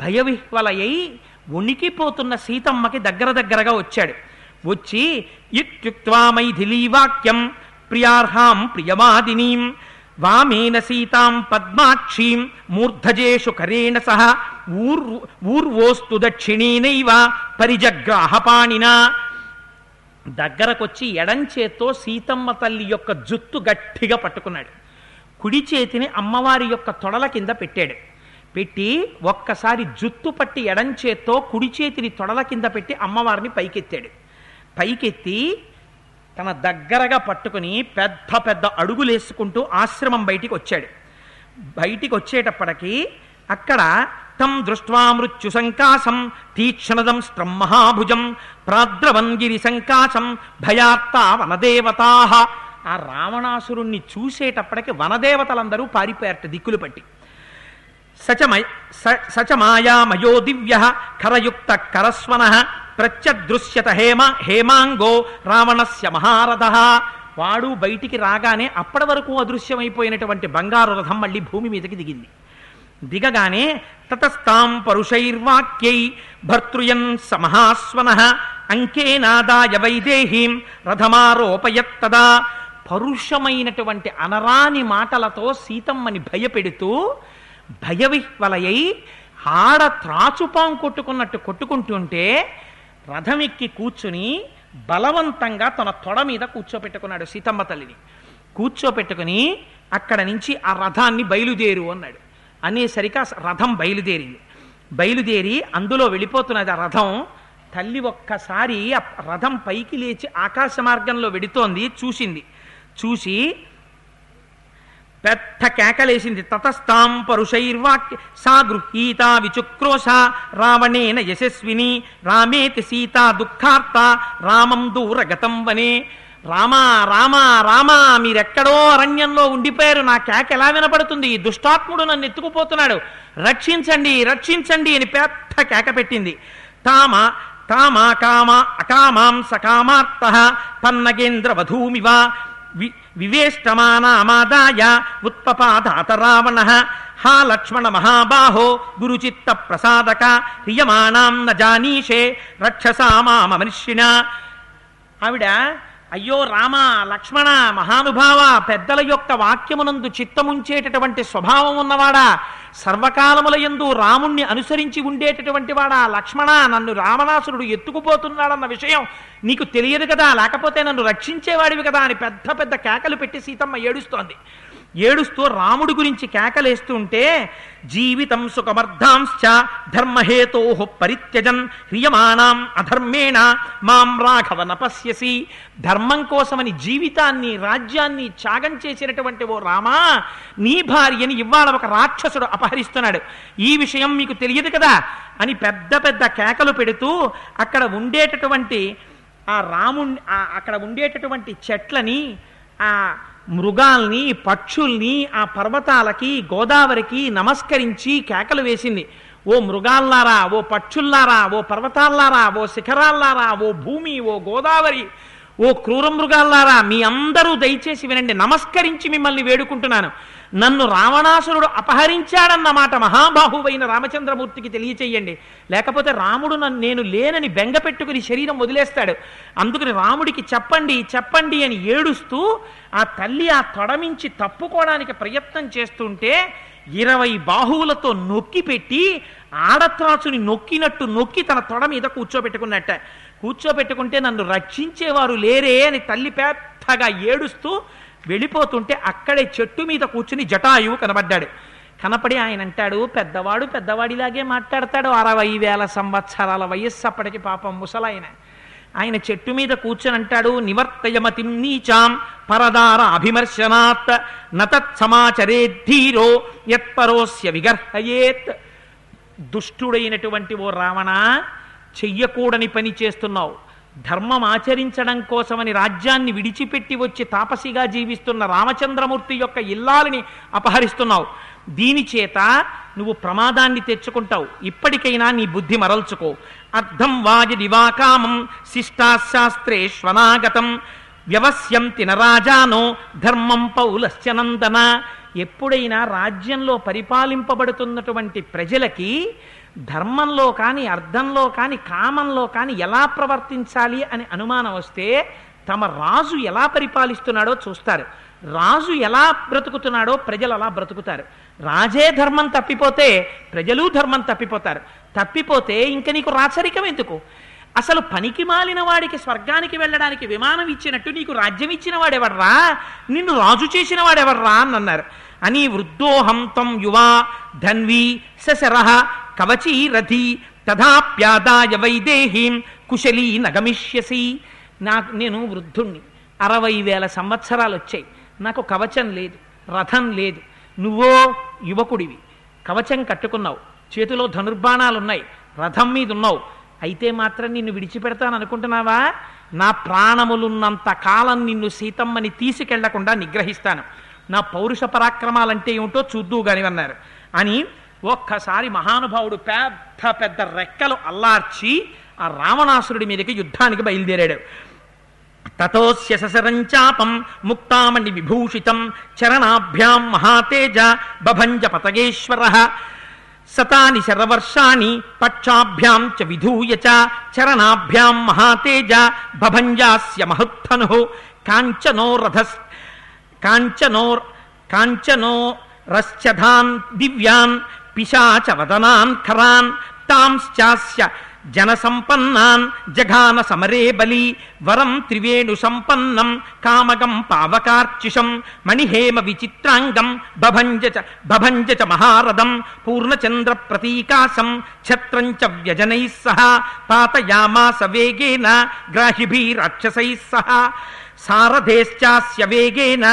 భయవిహ్వలయ్యి ఉణికిపోతున్న సీతమ్మకి దగ్గర దగ్గరగా వచ్చాడు. వచ్చి ఇత్యుక్వా మైథిలీ వాక్యం ప్రియార్హాం ప్రియవాదినీం వామేన సీతాం పద్మాక్షీం మూర్ధజేషు కరేణ సహ ఊర్ ఊర్వోస్తు దక్షిణీనైవ పరిజగ్రాహపాణినా. దగ్గరకొచ్చి ఎడంచేత్తో సీతమ్మ తల్లి యొక్క జుత్తు గట్టిగా పట్టుకున్నాడు. కుడి చేతిని అమ్మవారి యొక్క తొడల కింద పెట్టాడు. పెట్టి ఒక్కసారి జుత్తు పట్టి ఎడంచేత్తో కుడి చేతిని తొడల కింద పెట్టి అమ్మవారిని పైకెత్తాడు. పైకెత్తి తన దగ్గరగా పట్టుకుని పెద్ద పెద్ద అడుగులేసుకుంటూ ఆశ్రమం బయటికి వచ్చాడు. బయటికి వచ్చేటప్పటికి అక్కడ తం దృష్ట్వా మృత్యు సంకాసం తీక్షణదం స్త్రం మహాభుజం ప్రాద్రవంగిరి సంకాసం భయాత్త వనదేవతా. ఆ రావణాసురుణ్ణి చూసేటప్పటికి వనదేవతలందరూ పారిపోయారట దిక్కులు పట్టి. సచ మాయామయో దివ్య ఖరయుక్త కరస్వన ప్రత్యదృశ్యత హేమ హేమాంగో రావణస్య మహారథ వాడు బయటికి రాగానే అప్పటి వరకు అదృశ్యమైపోయినటువంటి బంగారు రథం మళ్ళీ భూమి మీదకి దిగింది. దిగగానే తతస్తాం పరుషైర్వాక్యై భర్తృయన్ సమహాస్వన అంకేనాదాయ వైదేహీం రథమారోపయత్తదా పరుషమైనటువంటి అనరాని మాటలతో సీతమ్మని భయపెడుతూ భయవిహ్వలయై ఆడ త్రాచుపాం కొట్టుకున్నట్టు కొట్టుకుంటుంటే రథమెక్కి కూర్చుని బలవంతంగా తన తొడ మీద కూర్చోపెట్టుకున్నాడు సీతమ్మ తల్లిని. కూర్చోపెట్టుకుని అక్కడ నుంచి ఆ రథాన్ని బయలుదేరు అన్నాడు. అనేసరికి ఆ రథం బయలుదేరింది. బయలుదేరి అందులో వెళ్ళిపోతున్నది ఆ రథం తల్లి ఒక్కసారి ఆ రథం పైకి లేచి ఆకాశ మార్గంలో వెడుతోంది చూసింది. చూసి పెద్ద కేకలేసింది తతస్తాం పరుషైర్వాక్య సా గృహీత విచుక్రోశ రావణేన యశస్విని రామేతి సీత దుఃఖార్త రామం దూరగతం వనే. రామా రామా రామా మీరెక్కడో అరణ్యంలో ఉండిపోయారు నా కేక ఎలా వినపడుతుంది? ఈ దుష్టాత్ముడు నన్ను ఎత్తుకుపోతున్నాడు. రక్షించండి రక్షించండి అని పెద్ద కేక పెట్టింది. తామ తామా కామ అకామాం సకామార్త తన్నగేంద్ర వధూమివ వి వివేష్టమానామాదాయ ఉత్పపాదాత రావణ హా లక్ష్మణ మహాబాహో గురుచిత్త ప్రసాదక హ్రియమాణాం న జానీషే రక్షసా ఆవిడ అయ్యో రామ లక్ష్మణ మహానుభావ పెద్దల యొక్క వాక్యమునందు చిత్తముంచేటటువంటి స్వభావం ఉన్నవాడా? సర్వకాలముల యందు రాముణ్ణి అనుసరించి ఉండేటటువంటి వాడా? లక్ష్మణ నన్ను రావణాసురుడు ఎత్తుకుపోతున్నాడన్న విషయం నీకు తెలియదు కదా? లేకపోతే నన్ను రక్షించేవాడివి కదా? అని పెద్ద పెద్ద కేకలు పెట్టి సీతమ్మ ఏడుస్తోంది. ఏడుస్తూ రాముడి గురించి కేకలేస్తూ ఉంటే జీవితం సుఖమర్ధాంశ్చ ధర్మహేతో పరిత్యజన్ హ్రియమాణాం అధర్మేణ మాం రాఘవ నపశ్యసి ధర్మం కోసమని జీవితాన్ని రాజ్యాన్ని త్యాగం చేసినటువంటి ఓ రామా నీ భార్యని ఇవాళ ఒక రాక్షసుడు అపహరిస్తున్నాడు. ఈ విషయం మీకు తెలియదు కదా? అని పెద్ద పెద్ద కేకలు పెడుతూ అక్కడ ఉండేటటువంటి ఆ రాముణ్ణి అక్కడ ఉండేటటువంటి చెట్లని ఆ మృగాల్ని పక్షుల్ని ఆ పర్వతాలకి గోదావరికి నమస్కరించి కేకలు వేసింది. ఓ మృగాల్లారా ఓ పక్షుల్లారా ఓ పర్వతాల్లారా ఓ శిఖరాల్లారా ఓ భూమి ఓ గోదావరి ఓ క్రూర మృగాల్లారా మీ అందరూ దయచేసి వినండి నమస్కరించి మిమ్మల్ని వేడుకుంటున్నాను. నన్ను రావణాసురుడు అపహరించాడన్నమాట మహాబాహువైన రామచంద్రమూర్తికి తెలియచేయండి. లేకపోతే రాముడు నన్ను నేను లేనని బెంగ పెట్టుకుని శరీరం వదిలేస్తాడు. అందుకని రాముడికి చెప్పండి చెప్పండి అని ఏడుస్తూ ఆ తల్లి ఆ తొడమించి తప్పుకోవడానికి ప్రయత్నం చేస్తుంటే ఇరవై బాహువులతో నొక్కి పెట్టి ఆడత్రాచుని నొక్కినట్టు నొక్కి తన తొడ మీద కూర్చోబెట్టుకున్నట్ట. కూర్చోబెట్టుకుంటే నన్ను రక్షించేవారు లేరే అని తల్లి పెద్దగా ఏడుస్తూ వెళ్ళిపోతుంటే అక్కడే చెట్టు మీద కూర్చుని జటాయువు కనబడ్డాడు. కనపడి ఆయన అంటాడు పెద్దవాడు పెద్దవాడిలాగే మాట్లాడతాడు అరవై వేల సంవత్సరాల వయస్సు అప్పటికి పాపం ముసలాయన. ఆయన చెట్టు మీద కూర్చొని అంటాడు నివర్తయమతిం నీచాం పరదార అభిమర్శనాత్ నతత్ సమాచరే ధీరో యత్పరోస్య విగర్హయేత్. దుష్టుడైనటువంటి ఓ రావణ చెయ్యకూడని పని చేస్తున్నావు. ధర్మం ఆచరించడం కోసమని రాజ్యాన్ని విడిచిపెట్టి వచ్చి తాపసిగా జీవిస్తున్న రామచంద్రమూర్తి యొక్క ఇల్లాలని అపహరిస్తున్నావు. దీని చేత నువ్వు ప్రమాదాన్ని తెచ్చుకుంటావు. ఇప్పటికైనా నీ బుద్ధి మరల్చుకో. అర్థం వాజి దివాకామం శిష్టాశాస్త్రేష్వనాగతం. వ్యవస్యంతి నరాజానో ధర్మం పౌలశ్చనందన ఎప్పుడైనా రాజ్యంలో పరిపాలింపబడుతున్నటువంటి ప్రజలకి ధర్మంలో కానీ అర్థంలో కానీ కామంలో కానీ ఎలా ప్రవర్తించాలి అని అనుమానం వస్తే తమ రాజు ఎలా పరిపాలిస్తున్నాడో చూస్తారు. రాజు ఎలా బ్రతుకుతున్నాడో ప్రజలు అలా బ్రతుకుతారు. రాజే ధర్మం తప్పిపోతే ప్రజలు ధర్మం తప్పిపోతారు. తప్పిపోతే ఇంక నీకు రాచరికం ఎందుకు? అసలు పనికి మాలిన వాడికి స్వర్గానికి వెళ్ళడానికి విమానం ఇచ్చినట్టు నీకు రాజ్యం ఇచ్చిన వాడెవర్రా? నిన్ను రాజు చేసిన వాడెవర్రా? అని అన్నారు. అని వృద్ధోహం తం యువా ధన్వీ సశర కవచీ రథి తథాప్యాదాయ వైదేహీం కుశలీ నగమిష్యసి నాకు నేను వృద్ధుణ్ణి. అరవై వేల సంవత్సరాలు వచ్చాయి. నాకు కవచం లేదు రథం లేదు. నువ్వో యువకుడివి. కవచం కట్టుకున్నావు. చేతిలో ధనుర్బాణాలు ఉన్నాయి రథం మీద ఉన్నావు అయితే మాత్రం నిన్ను విడిచిపెడతాను అనుకుంటున్నావా నా ప్రాణములున్నంత కాలం నిన్ను సీతమ్మని తీసుకెళ్ళకుండా నిగ్రహిస్తాను. నా పౌరుష పరాక్రమాలంటే ఏమిటో చూద్దు అన్నారు. అని ఒక్కసారి మహానుభావుడు పెద్ద పెద్ద రెక్కలు అల్లార్చి ఆ రావణాసురుడి మీదకి యుద్ధానికి బయలుదేరాడు. తతో ససరం ముక్తామణి విభూషితం చరణాభ్యాం మహాతేజ బభంజ పతగేశ్వర సతాని శరవర్షాణి పక్షాభ్యాం చ విధూయ చ చరణాభ్యాం మహాతేజ బభంజాస్య మహుత్థను కాంచనో రథస్ కాంచనో కాంచనో రశ్చధాన్ దివ్యాన్ పిశాచ వదనాన్ ఖరాన్ తాంశ్చాస్య జనసంపన్నాన్ జఘాన సమరే బలి వరం త్రివేణు సంపన్నం కామగం పావకార్చిషం మణిహేమ విచిత్రాంగం బభంజ చ బభంజ చ మహారథం పూర్ణచంద్ర ప్రతీకాశం ఛత్రం చ వ్యజనై సహ పాతయామాస వేగేన గ్రాహిభీ గ్రాహిభీరాక్షసై సహ. సారథేశ్చాస్య వేగేన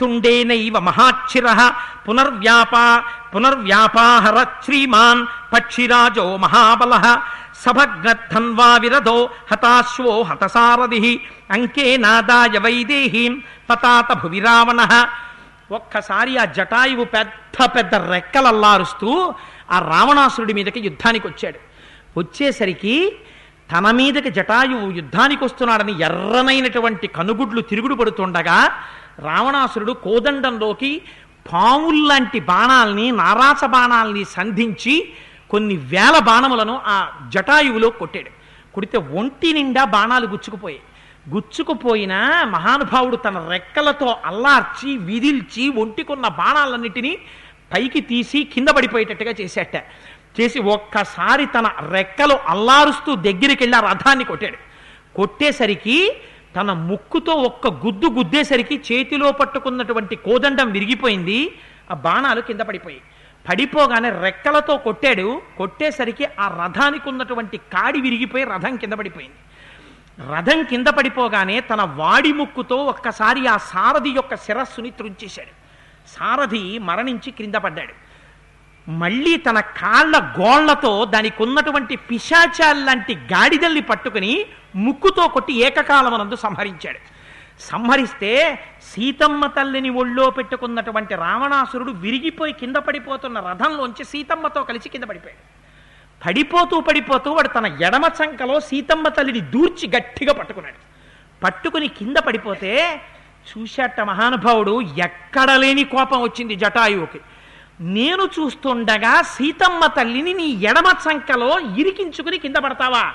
తుండేనైవ మహాక్షిర. పునర్వ్యాపా పునర్వ్యాపాహర శ్రీమాన్ పక్షిరాజో మహాబల. సభగ్నద్ధన్వా విరధో హతాశ్వో హతసారథి. అంకే నాదాయ వైదేహీం పతాత భువి రావణ ఒక్కసారి ఆ జటాయువు పెద్ద పెద్ద రెక్కలల్లారుస్తూ ఆ రావణాసురుడి మీదకి యుద్ధానికి వచ్చాడు వచ్చేసరికి తన మీదకి జటాయువు యుద్ధానికి వస్తున్నాడని ఎర్రనైనటువంటి కనుగుడ్లు తిరుగుడు పడుతుండగా రావణాసురుడు కోదండంలోకి పాముల్లాంటి బాణాల్ని నారాస బాణాల్ని సంధించి కొన్ని వేల బాణములను ఆ జటాయువులో కొట్టాడు. కొడితే ఒంటి నిండా బాణాలు గుచ్చుకుపోయాయి. గుచ్చుకుపోయిన మహానుభావుడు తన రెక్కలతో అల్లార్చి విదిల్చి ఒంటికున్న బాణాలన్నిటినీ పైకి తీసి కింద పడిపోయేటట్టుగా చేసేట. చేసి ఒక్కసారి తన రెక్కలు అల్లారుస్తూ దగ్గరికి వెళ్ళి ఆ రథాన్ని కొట్టాడు. కొట్టేసరికి తన ముక్కుతో ఒక్క గుద్దు గుద్దేసరికి చేతిలో పట్టుకున్నటువంటి కోదండం విరిగిపోయింది. ఆ బాణాలు కింద పడిపోయి పడిపోగానే రెక్కలతో కొట్టాడు. కొట్టేసరికి ఆ రథానికి ఉన్నటువంటి కాడి విరిగిపోయి రథం కింద పడిపోయింది. రథం కింద పడిపోగానే తన వాడి ముక్కుతో ఒక్కసారి ఆ సారథి యొక్క శిరస్సుని త్రుంచేశాడు. సారథి మరణించి క్రింద పడ్డాడు. మళ్ళీ తన కాళ్ళ గోళ్ళతో దానికి ఉన్నటువంటి పిశాచాల్లాంటి గాడిదల్ని పట్టుకుని ముక్కుతో కొట్టి ఏకకాలమనందు సంహరించాడు. సంహరిస్తే సీతమ్మ తల్లిని ఒళ్ళో పెట్టుకున్నటువంటి రావణాసురుడు విరిగిపోయి కింద పడిపోతున్న రథంలోంచి సీతమ్మతో కలిసి కింద పడిపోయాడు. పడిపోతూ పడిపోతూ వాడు తన ఎడమ చంకలో సీతమ్మ తల్లిని దూర్చి గట్టిగా పట్టుకున్నాడు. పట్టుకుని కింద పడిపోతే చూశాట మహానుభావుడు ఎక్కడ లేని కోపం వచ్చింది జటాయువుకి. నేను చూస్తుండగా సీతమ్మ తల్లిని నీ ఎడమ చంకలో ఇరికించుకుని కింద పడతావా?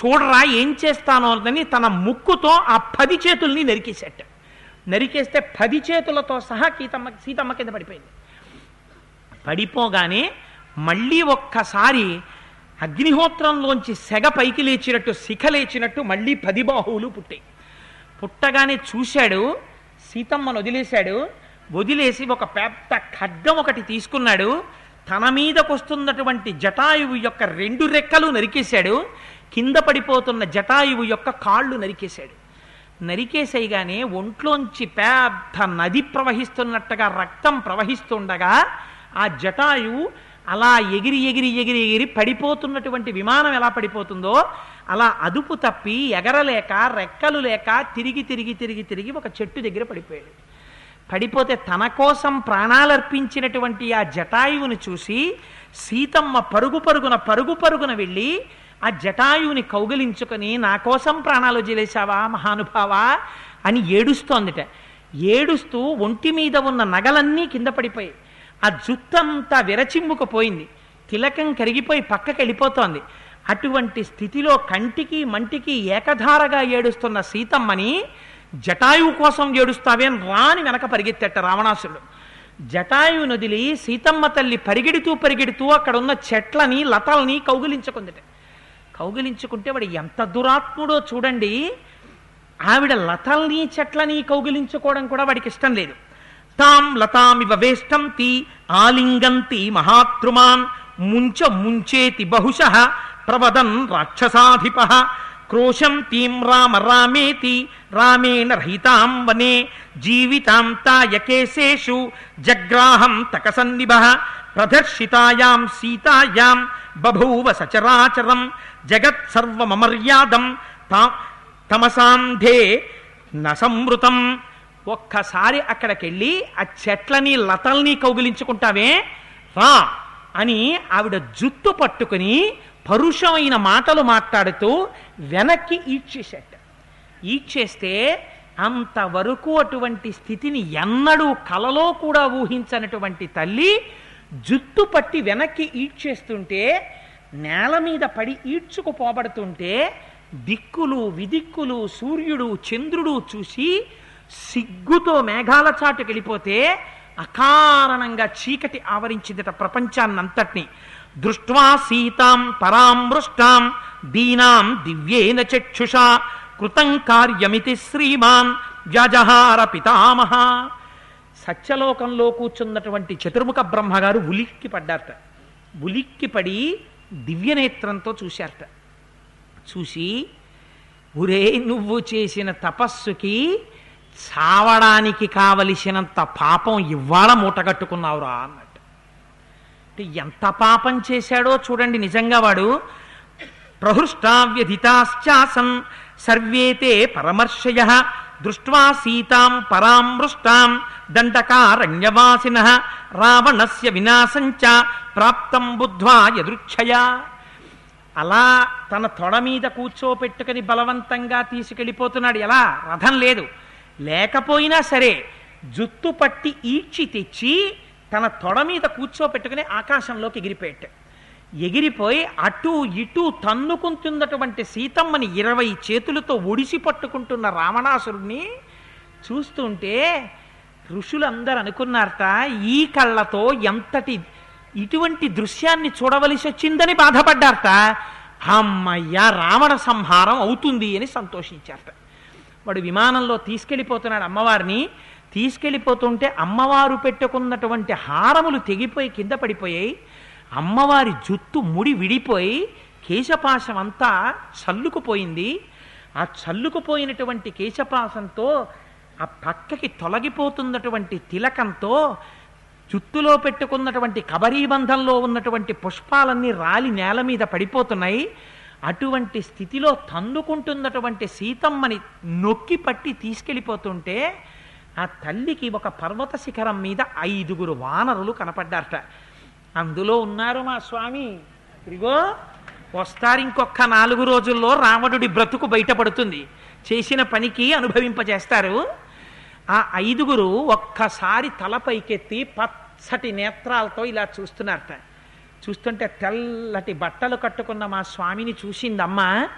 చూడరా ఏం చేస్తానో అని తన ముక్కుతో ఆ పది చేతుల్ని నరికేశాట నరికేస్తే పది చేతులతో సహా సీతమ్మ సీతమ్మ కింద పడిపోయింది. పడిపోగానే మళ్ళీ ఒక్కసారి అగ్నిహోత్రంలోంచి సెగ పైకి లేచినట్టు శిఖ లేచినట్టు మళ్ళీ పది బాహువులు పుట్టాయి. పుట్టగానే చూశాడు సీతమ్మను వదిలేశాడు వదిలేసి ఒక పెద్ద ఖడ్గం ఒకటి తీసుకున్నాడు. తన మీదకు వస్తున్నటువంటి జటాయువు యొక్క రెండు రెక్కలు నరికేశాడు. కింద పడిపోతున్న జటాయువు యొక్క కాళ్ళు నరికేశాడు. నరికేసేయగానే ఒంట్లోంచి పెద్ద నది ప్రవహిస్తున్నట్టుగా రక్తం ప్రవహిస్తుండగా ఆ జటాయువు అలా ఎగిరి ఎగిరి ఎగిరి ఎగిరి పడిపోతున్నటువంటి విమానం ఎలా పడిపోతుందో అలా అదుపు తప్పి ఎగరలేక రెక్కలు లేక తిరిగి తిరిగి తిరిగి తిరిగి ఒక చెట్టు దగ్గర పడిపోయాడు. పడిపోతే తన కోసం ప్రాణాలర్పించినటువంటి ఆ జటాయువుని చూసి సీతమ్మ పరుగు పరుగున పరుగు పరుగున వెళ్ళి ఆ జటాయువుని కౌగిలించుకొని నా కోసం ప్రాణాలు వదిలేశావా మహానుభావా? అని ఏడుస్తోందిట. ఏడుస్తూ ఒంటి మీద ఉన్న నగలన్నీ కింద పడిపోయి ఆ జుత్తంతా విరచిమ్ముకుపోయింది తిలకం కరిగిపోయి పక్కకి వెళ్ళిపోతోంది. అటువంటి స్థితిలో కంటికి మంటికి ఏకధారగా ఏడుస్తున్న సీతమ్మని జటాయువు కోసం ఏడుస్తావేం? రాని వెనక పరిగెత్తేట రావణాసురుడు. జటాయువు నదిలి సీతమ్మ తల్లి పరిగెడుతూ పరిగెడుతూ అక్కడ ఉన్న చెట్లని లతల్ని కౌగిలించుకుందట. కౌగిలించుకుంటే వాడు ఎంత దురాత్ముడో చూడండి. ఆవిడ లతల్ని చెట్లని కౌగిలించుకోవడం కూడా వాడికి ఇష్టం లేదు. తాం లతామివ వేష్టంతి ఆలింగంతి మహాత్రుమాన్ ముంచ ముంచేతి బహుశ ప్రవదన్ రాక్షసాధిప. క్రోశం తీం రామ రామేతి రామేణ రహితాం వనే జీవితాం తాయకేశేషు జగ్రాహం తకసన్నిభ ప్రదర్శితాయాం సీతాయాం బభూవ సచరాచరం జగత్ సర్వమర్యాదం తా తమసాంధే నసమృతం ఒక్కసారి అక్కడికెళ్ళి ఆ చెట్లని లతల్ని కౌగిలించుకుంటావే రా అని ఆవిడ జుట్టు పట్టుకుని పరుషమైన మాటలు మాట్లాడుతూ వెనక్కి ఈడ్చేశాట ఈడ్చేస్తే అంతవరకు అటువంటి స్థితిని ఎన్నడూ కలలో కూడా ఊహించనటువంటి తల్లి జుత్తు పట్టి వెనక్కి ఈడ్చేస్తుంటే నేల మీద పడి ఈడ్చుకుపోబడుతుంటే దిక్కులు విదిక్కులు సూర్యుడు చంద్రుడు చూసి సిగ్గుతో మేఘాల చాటుకెళ్ళిపోతే అకారణంగా చీకటి ఆవరించిందట ప్రపంచాన్నంతటిని. దృష్ట్వా సీతాం పరామృష్టాం దీనాం దివ్యేన చక్షుషా కృతం కార్యమితి శ్రీమాన్ జజహార పితామహ. సత్యలోకంలో కూర్చున్నటువంటి చతుర్ముఖ బ్రహ్మగారు ఉలిక్కి పడ్డారట. ఉలిక్కి పడి దివ్యనేత్రంతో చూశారట. చూసి ఒరే నువ్వు చేసిన తపస్సుకి చావడానికి కావలసినంత పాపం ఇవాళ మూటగట్టుకున్నావురా అన్నట్టు అంటే ఎంత పాపం చేశాడో చూడండి నిజంగా వాడు. ప్రహృష్టావ్యధితాశ్చాసన్ సర్వేతే పరమర్షయ దృష్ట్వా సీతాం పరామృష్టాం దండకారణ్యవాసిన రావణస్య వినాశంచ ప్రాప్తం బుద్ధ్వా యదృచ్ఛయా. అలా తన తొడ మీద కూర్చోపెట్టుకుని బలవంతంగా తీసుకెళ్ళిపోతున్నాడు. ఎలా? రథం లేదు. లేకపోయినా సరే జుత్తు పట్టి ఈడ్చి తెచ్చి తన తొడ మీద కూర్చోపెట్టుకుని ఆకాశంలోకి ఎగిరిపోయాడు ఎగిరిపోయి అటు ఇటు తన్నుకుంటున్నటువంటి సీతమ్మని ఇరవై చేతులతో ఒడిసి పట్టుకుంటున్న రావణాసురుణ్ణి చూస్తుంటే ఋషులందరూ అనుకున్నారట ఈ కళ్ళతో ఎంతటి ఇటువంటి దృశ్యాన్ని చూడవలసి వచ్చిందని బాధపడ్డారట. అమ్మయ్య రావణ సంహారం అవుతుంది అని సంతోషించారట. వాడు విమానంలో తీసుకెళ్ళిపోతున్నాడు అమ్మవారిని. తీసుకెళ్ళిపోతుంటే అమ్మవారు పెట్టుకున్నటువంటి హారములు తెగిపోయి కింద పడిపోయాయి. అమ్మవారి జుత్తు ముడి విడిపోయి కేశపాశం అంతా చల్లుకుపోయింది. ఆ చల్లుకుపోయినటువంటి కేశపాశంతో ఆ పక్కకి తొలగిపోతున్నటువంటి తిలకంతో జుత్తులో పెట్టుకున్నటువంటి కబరీబంధంలో ఉన్నటువంటి పుష్పాలన్నీ రాలి నేల మీద పడిపోతున్నాయి. అటువంటి స్థితిలో తన్నుకుంటున్నటువంటి సీతమ్మని నొక్కి పట్టి తీసుకెళ్ళిపోతుంటే ఆ తల్లికి ఒక పర్వత శిఖరం మీద ఐదుగురు వానరులు కనపడ్డారట. అందులో ఉన్నారు మా స్వామి. ఇదిగో వస్తారు ఇంకొక నాలుగు రోజుల్లో రావణుడి బ్రతుకు బయటపడుతుంది. చేసిన పనికి అనుభవింపజేస్తారు. ఆ ఐదుగురు ఒక్కసారి తల పైకెత్తి పచ్చటి నేత్రాలతో ఇలా చూస్తున్నారట. చూస్తుంటే తెల్లటి బట్టలు కట్టుకున్న మా స్వామిని చూసిందమ్మా.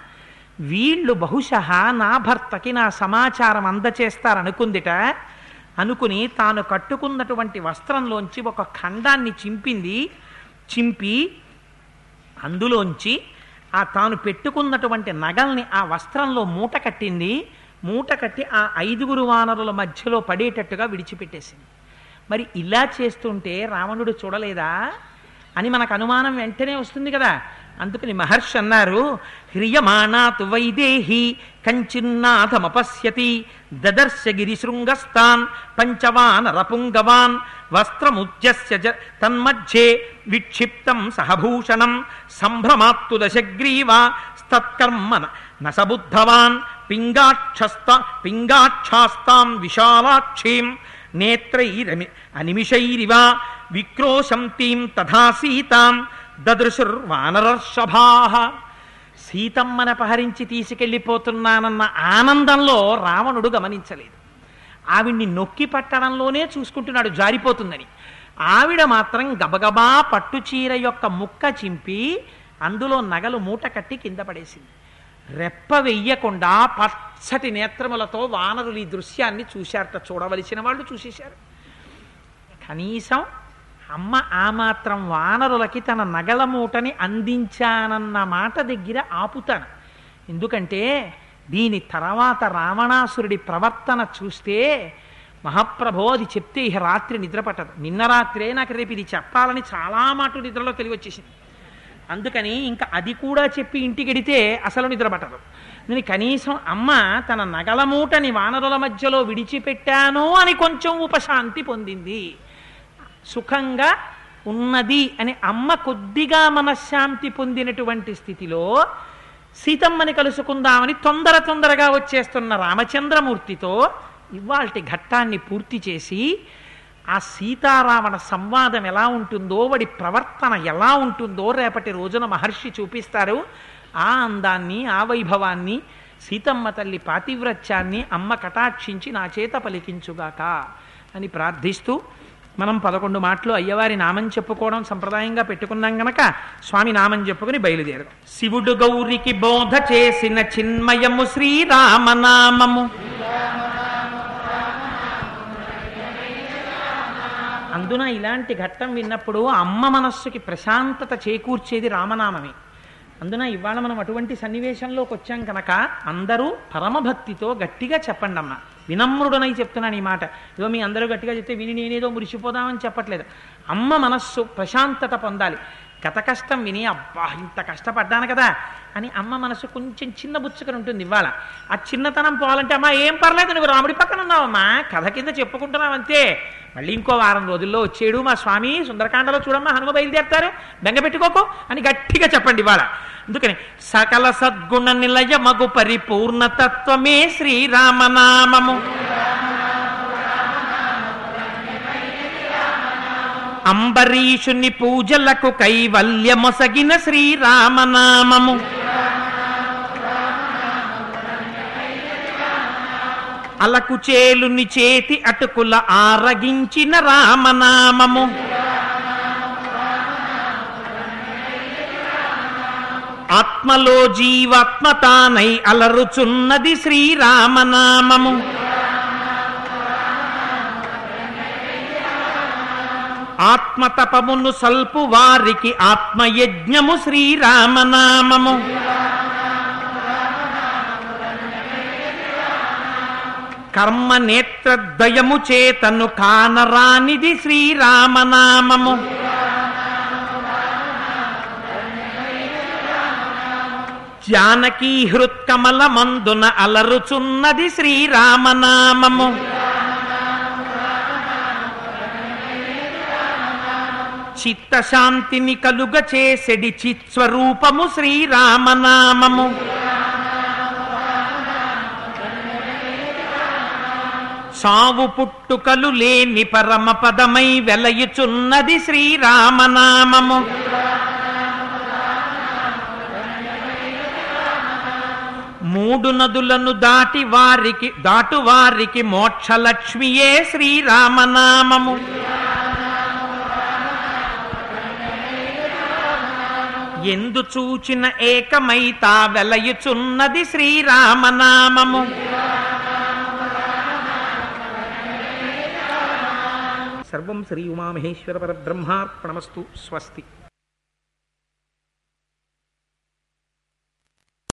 వీళ్ళు బహుశ నా భర్తకి నా సమాచారం అందచేస్తారనుకుందిట. అనుకుని తాను కట్టుకున్నటువంటి వస్త్రంలోంచి ఒక ఖండాన్ని చింపింది. చింపి అందులోంచి ఆ తాను పెట్టుకున్నటువంటి నగల్ని ఆ వస్త్రంలో మూట కట్టింది. మూట కట్టి ఆ ఐదుగురు వానరుల మధ్యలో పడేటట్టుగా విడిచిపెట్టేసింది. మరి ఇలా చేస్తుంటే రావణుడు చూడలేదా? అని మనకు అనుమానం వెంటనే వస్తుంది కదా. అందుకని మహర్షి అన్నారు హ్రియమాణాతు వైదేహి కంచిన్నాథమపశ్యతి దదర్శ గిరిశృంగస్తాన్ పంచవాన్ రపుంగవాన్ వస్త్రముద్యస్య తన్మధ్యే విక్షిప్తం సహభూషణం సంభ్రమాత్తు దశగ్రీవ స్తత్కర్మ నసబుద్ధవాన్ పింగాక్షస్త పింగాక్షాస్తాం విశాలాక్షీం నేత్రైరమి అనిమిషైరివ విక్రోశంతీం తథా సీతాం దదృశుర్వానరర్షభా. సీతమ్మను అపహరించి తీసుకెళ్ళిపోతున్నానన్న ఆనందంలో రావణుడు గమనించలేదు. ఆవిడ్ని నొక్కి పట్టడంలోనే చూసుకుంటున్నాడు జారిపోతుందని. ఆవిడ మాత్రం గబగబా పట్టుచీర యొక్క ముక్క చింపి అందులో నగలు మూట కట్టి కింద పడేసింది. రెప్ప వెయ్యకుండా పచ్చటి నేత్రములతో వానరులు ఈ దృశ్యాన్ని చూశారట చూడవలసిన వాళ్ళు చూసేశారు. కనీసం అమ్మ ఆ మాత్రం వానరులకి తన నగల మూటని అందించానన్న మాట దగ్గర ఆపుతాను. ఎందుకంటే దీని తర్వాత రావణాసురుడి ప్రవర్తన చూస్తే మహాప్రభో అది చెప్తే ఇక రాత్రి నిద్ర పట్టదు నిన్న రాత్రే నాకు రేపు ఇది చెప్పాలని చాలా మాట నిద్రలో తెలివచ్చేసింది అందుకని ఇంకా అది కూడా చెప్పి ఇంటికిడితే అసలు నిద్ర పట్టదు నేను కనీసం అమ్మ తన నగల మూటని వానరుల మధ్యలో విడిచిపెట్టాను అని కొంచెం ఉపశాంతి పొందింది. సుఖంగా ఉన్నది అని అమ్మ కొద్దిగా మనశ్శాంతి పొందినటువంటి స్థితిలో సీతమ్మని కలుసుకుందామని తొందర తొందరగా వచ్చేస్తున్న రామచంద్రమూర్తితో ఇవాల్టి ఘట్టాన్ని పూర్తి చేసి ఆ సీతారావణ సంవాదం ఎలా ఉంటుందో వాడి ప్రవర్తన ఎలా ఉంటుందో రేపటి రోజున మహర్షి చూపిస్తారు. ఆ అందాన్ని ఆ వైభవాన్ని సీతమ్మ తల్లి పాతివ్రత్యాన్ని అమ్మ కటాక్షించి నా చేత పలికించుగాక అని ప్రార్థిస్తూ మనం పదకొండు మాటలు అయ్యవారి నామం చెప్పుకోవడం సంప్రదాయంగా పెట్టుకున్నాం గనక స్వామి నామం చెప్పుకుని బయలుదేరడం శివుడు గౌరికి బోధ చేసిన చిన్మయము శ్రీరామనామము. అందున ఇలాంటి ఘట్టం విన్నప్పుడు అమ్మ మనస్సుకి ప్రశాంతత చేకూర్చేది రామనామమే. అందున ఇవాళ మనం అటువంటి సన్నివేశంలోకి వచ్చాం కనుక అందరూ పరమభక్తితో గట్టిగా చెప్పండి అమ్మ. వినమ్రుడనై చెప్తున్నాను ఈ మాట. ఇదో మీ అందరూ గట్టిగా చెప్తే విని నేనేదో మురిసిపోదామని చెప్పట్లేదు. అమ్మ మనస్సు ప్రశాంతత పొందాలి. గత కష్టం విని అబ్బా ఇంత కష్టపడ్డాను కదా అని అమ్మ మనసు కొంచెం చిన్న బుచ్చుకని ఉంటుంది ఇవాళ. ఆ చిన్నతనం పోవాలంటే అమ్మా ఏం పర్లేదు నువ్వు రాముడి పక్కన ఉన్నావమ్మా కథ కింద చెప్పుకుంటున్నావు అంతే. మళ్ళీ ఇంకో వారం రోజుల్లో వచ్చేడు మా స్వామి సుందరకాండలో చూడమ్మా హనుమ బయలుదేరుతారు. బెంగపెట్టుకోకు అని గట్టిగా చెప్పండి ఇవాళ. అందుకని సకల సద్గుణ నిలయ మగు పరిపూర్ణతత్వమే శ్రీరామనామము. అంబరీషుని పూజలకు కైవల్యమొసగిన శ్రీరామనామము. అలకు చేలుని చేతి అటుకుల ఆరగించిన రామనామము. ఆత్మలో జీవాత్మతానై అలరుచున్నది శ్రీరామనామము. ఆత్మతపమును సల్పు వారికి ఆత్మయజ్ఞము శ్రీరామనామము. కర్మ నేత్రద్వయము చేతను కానరానిది శ్రీరామనామము. జానకీ హృత్కమల మందున అలరుచున్నది శ్రీరామనామము. చిత్తశాంతిని కలుగ చేసెడి చిత్స్వరూపము శ్రీరామనామము. సావు పుట్టుకలు లేని పరమ పదమై వెలయుచున్నది శ్రీరామనామము. మూడు నదులను దాటి వారికి దాటు వారికి మోక్షలక్ష్మియే శ్రీరామనామము. ఎందు చూచిన ఏకమైతా వెలయుచున్నది శ్రీరామనామము. సర్వం శ్రీ ఉమామహేశ్వర పరబ్రహ్మార్పణమస్తు స్వస్తి.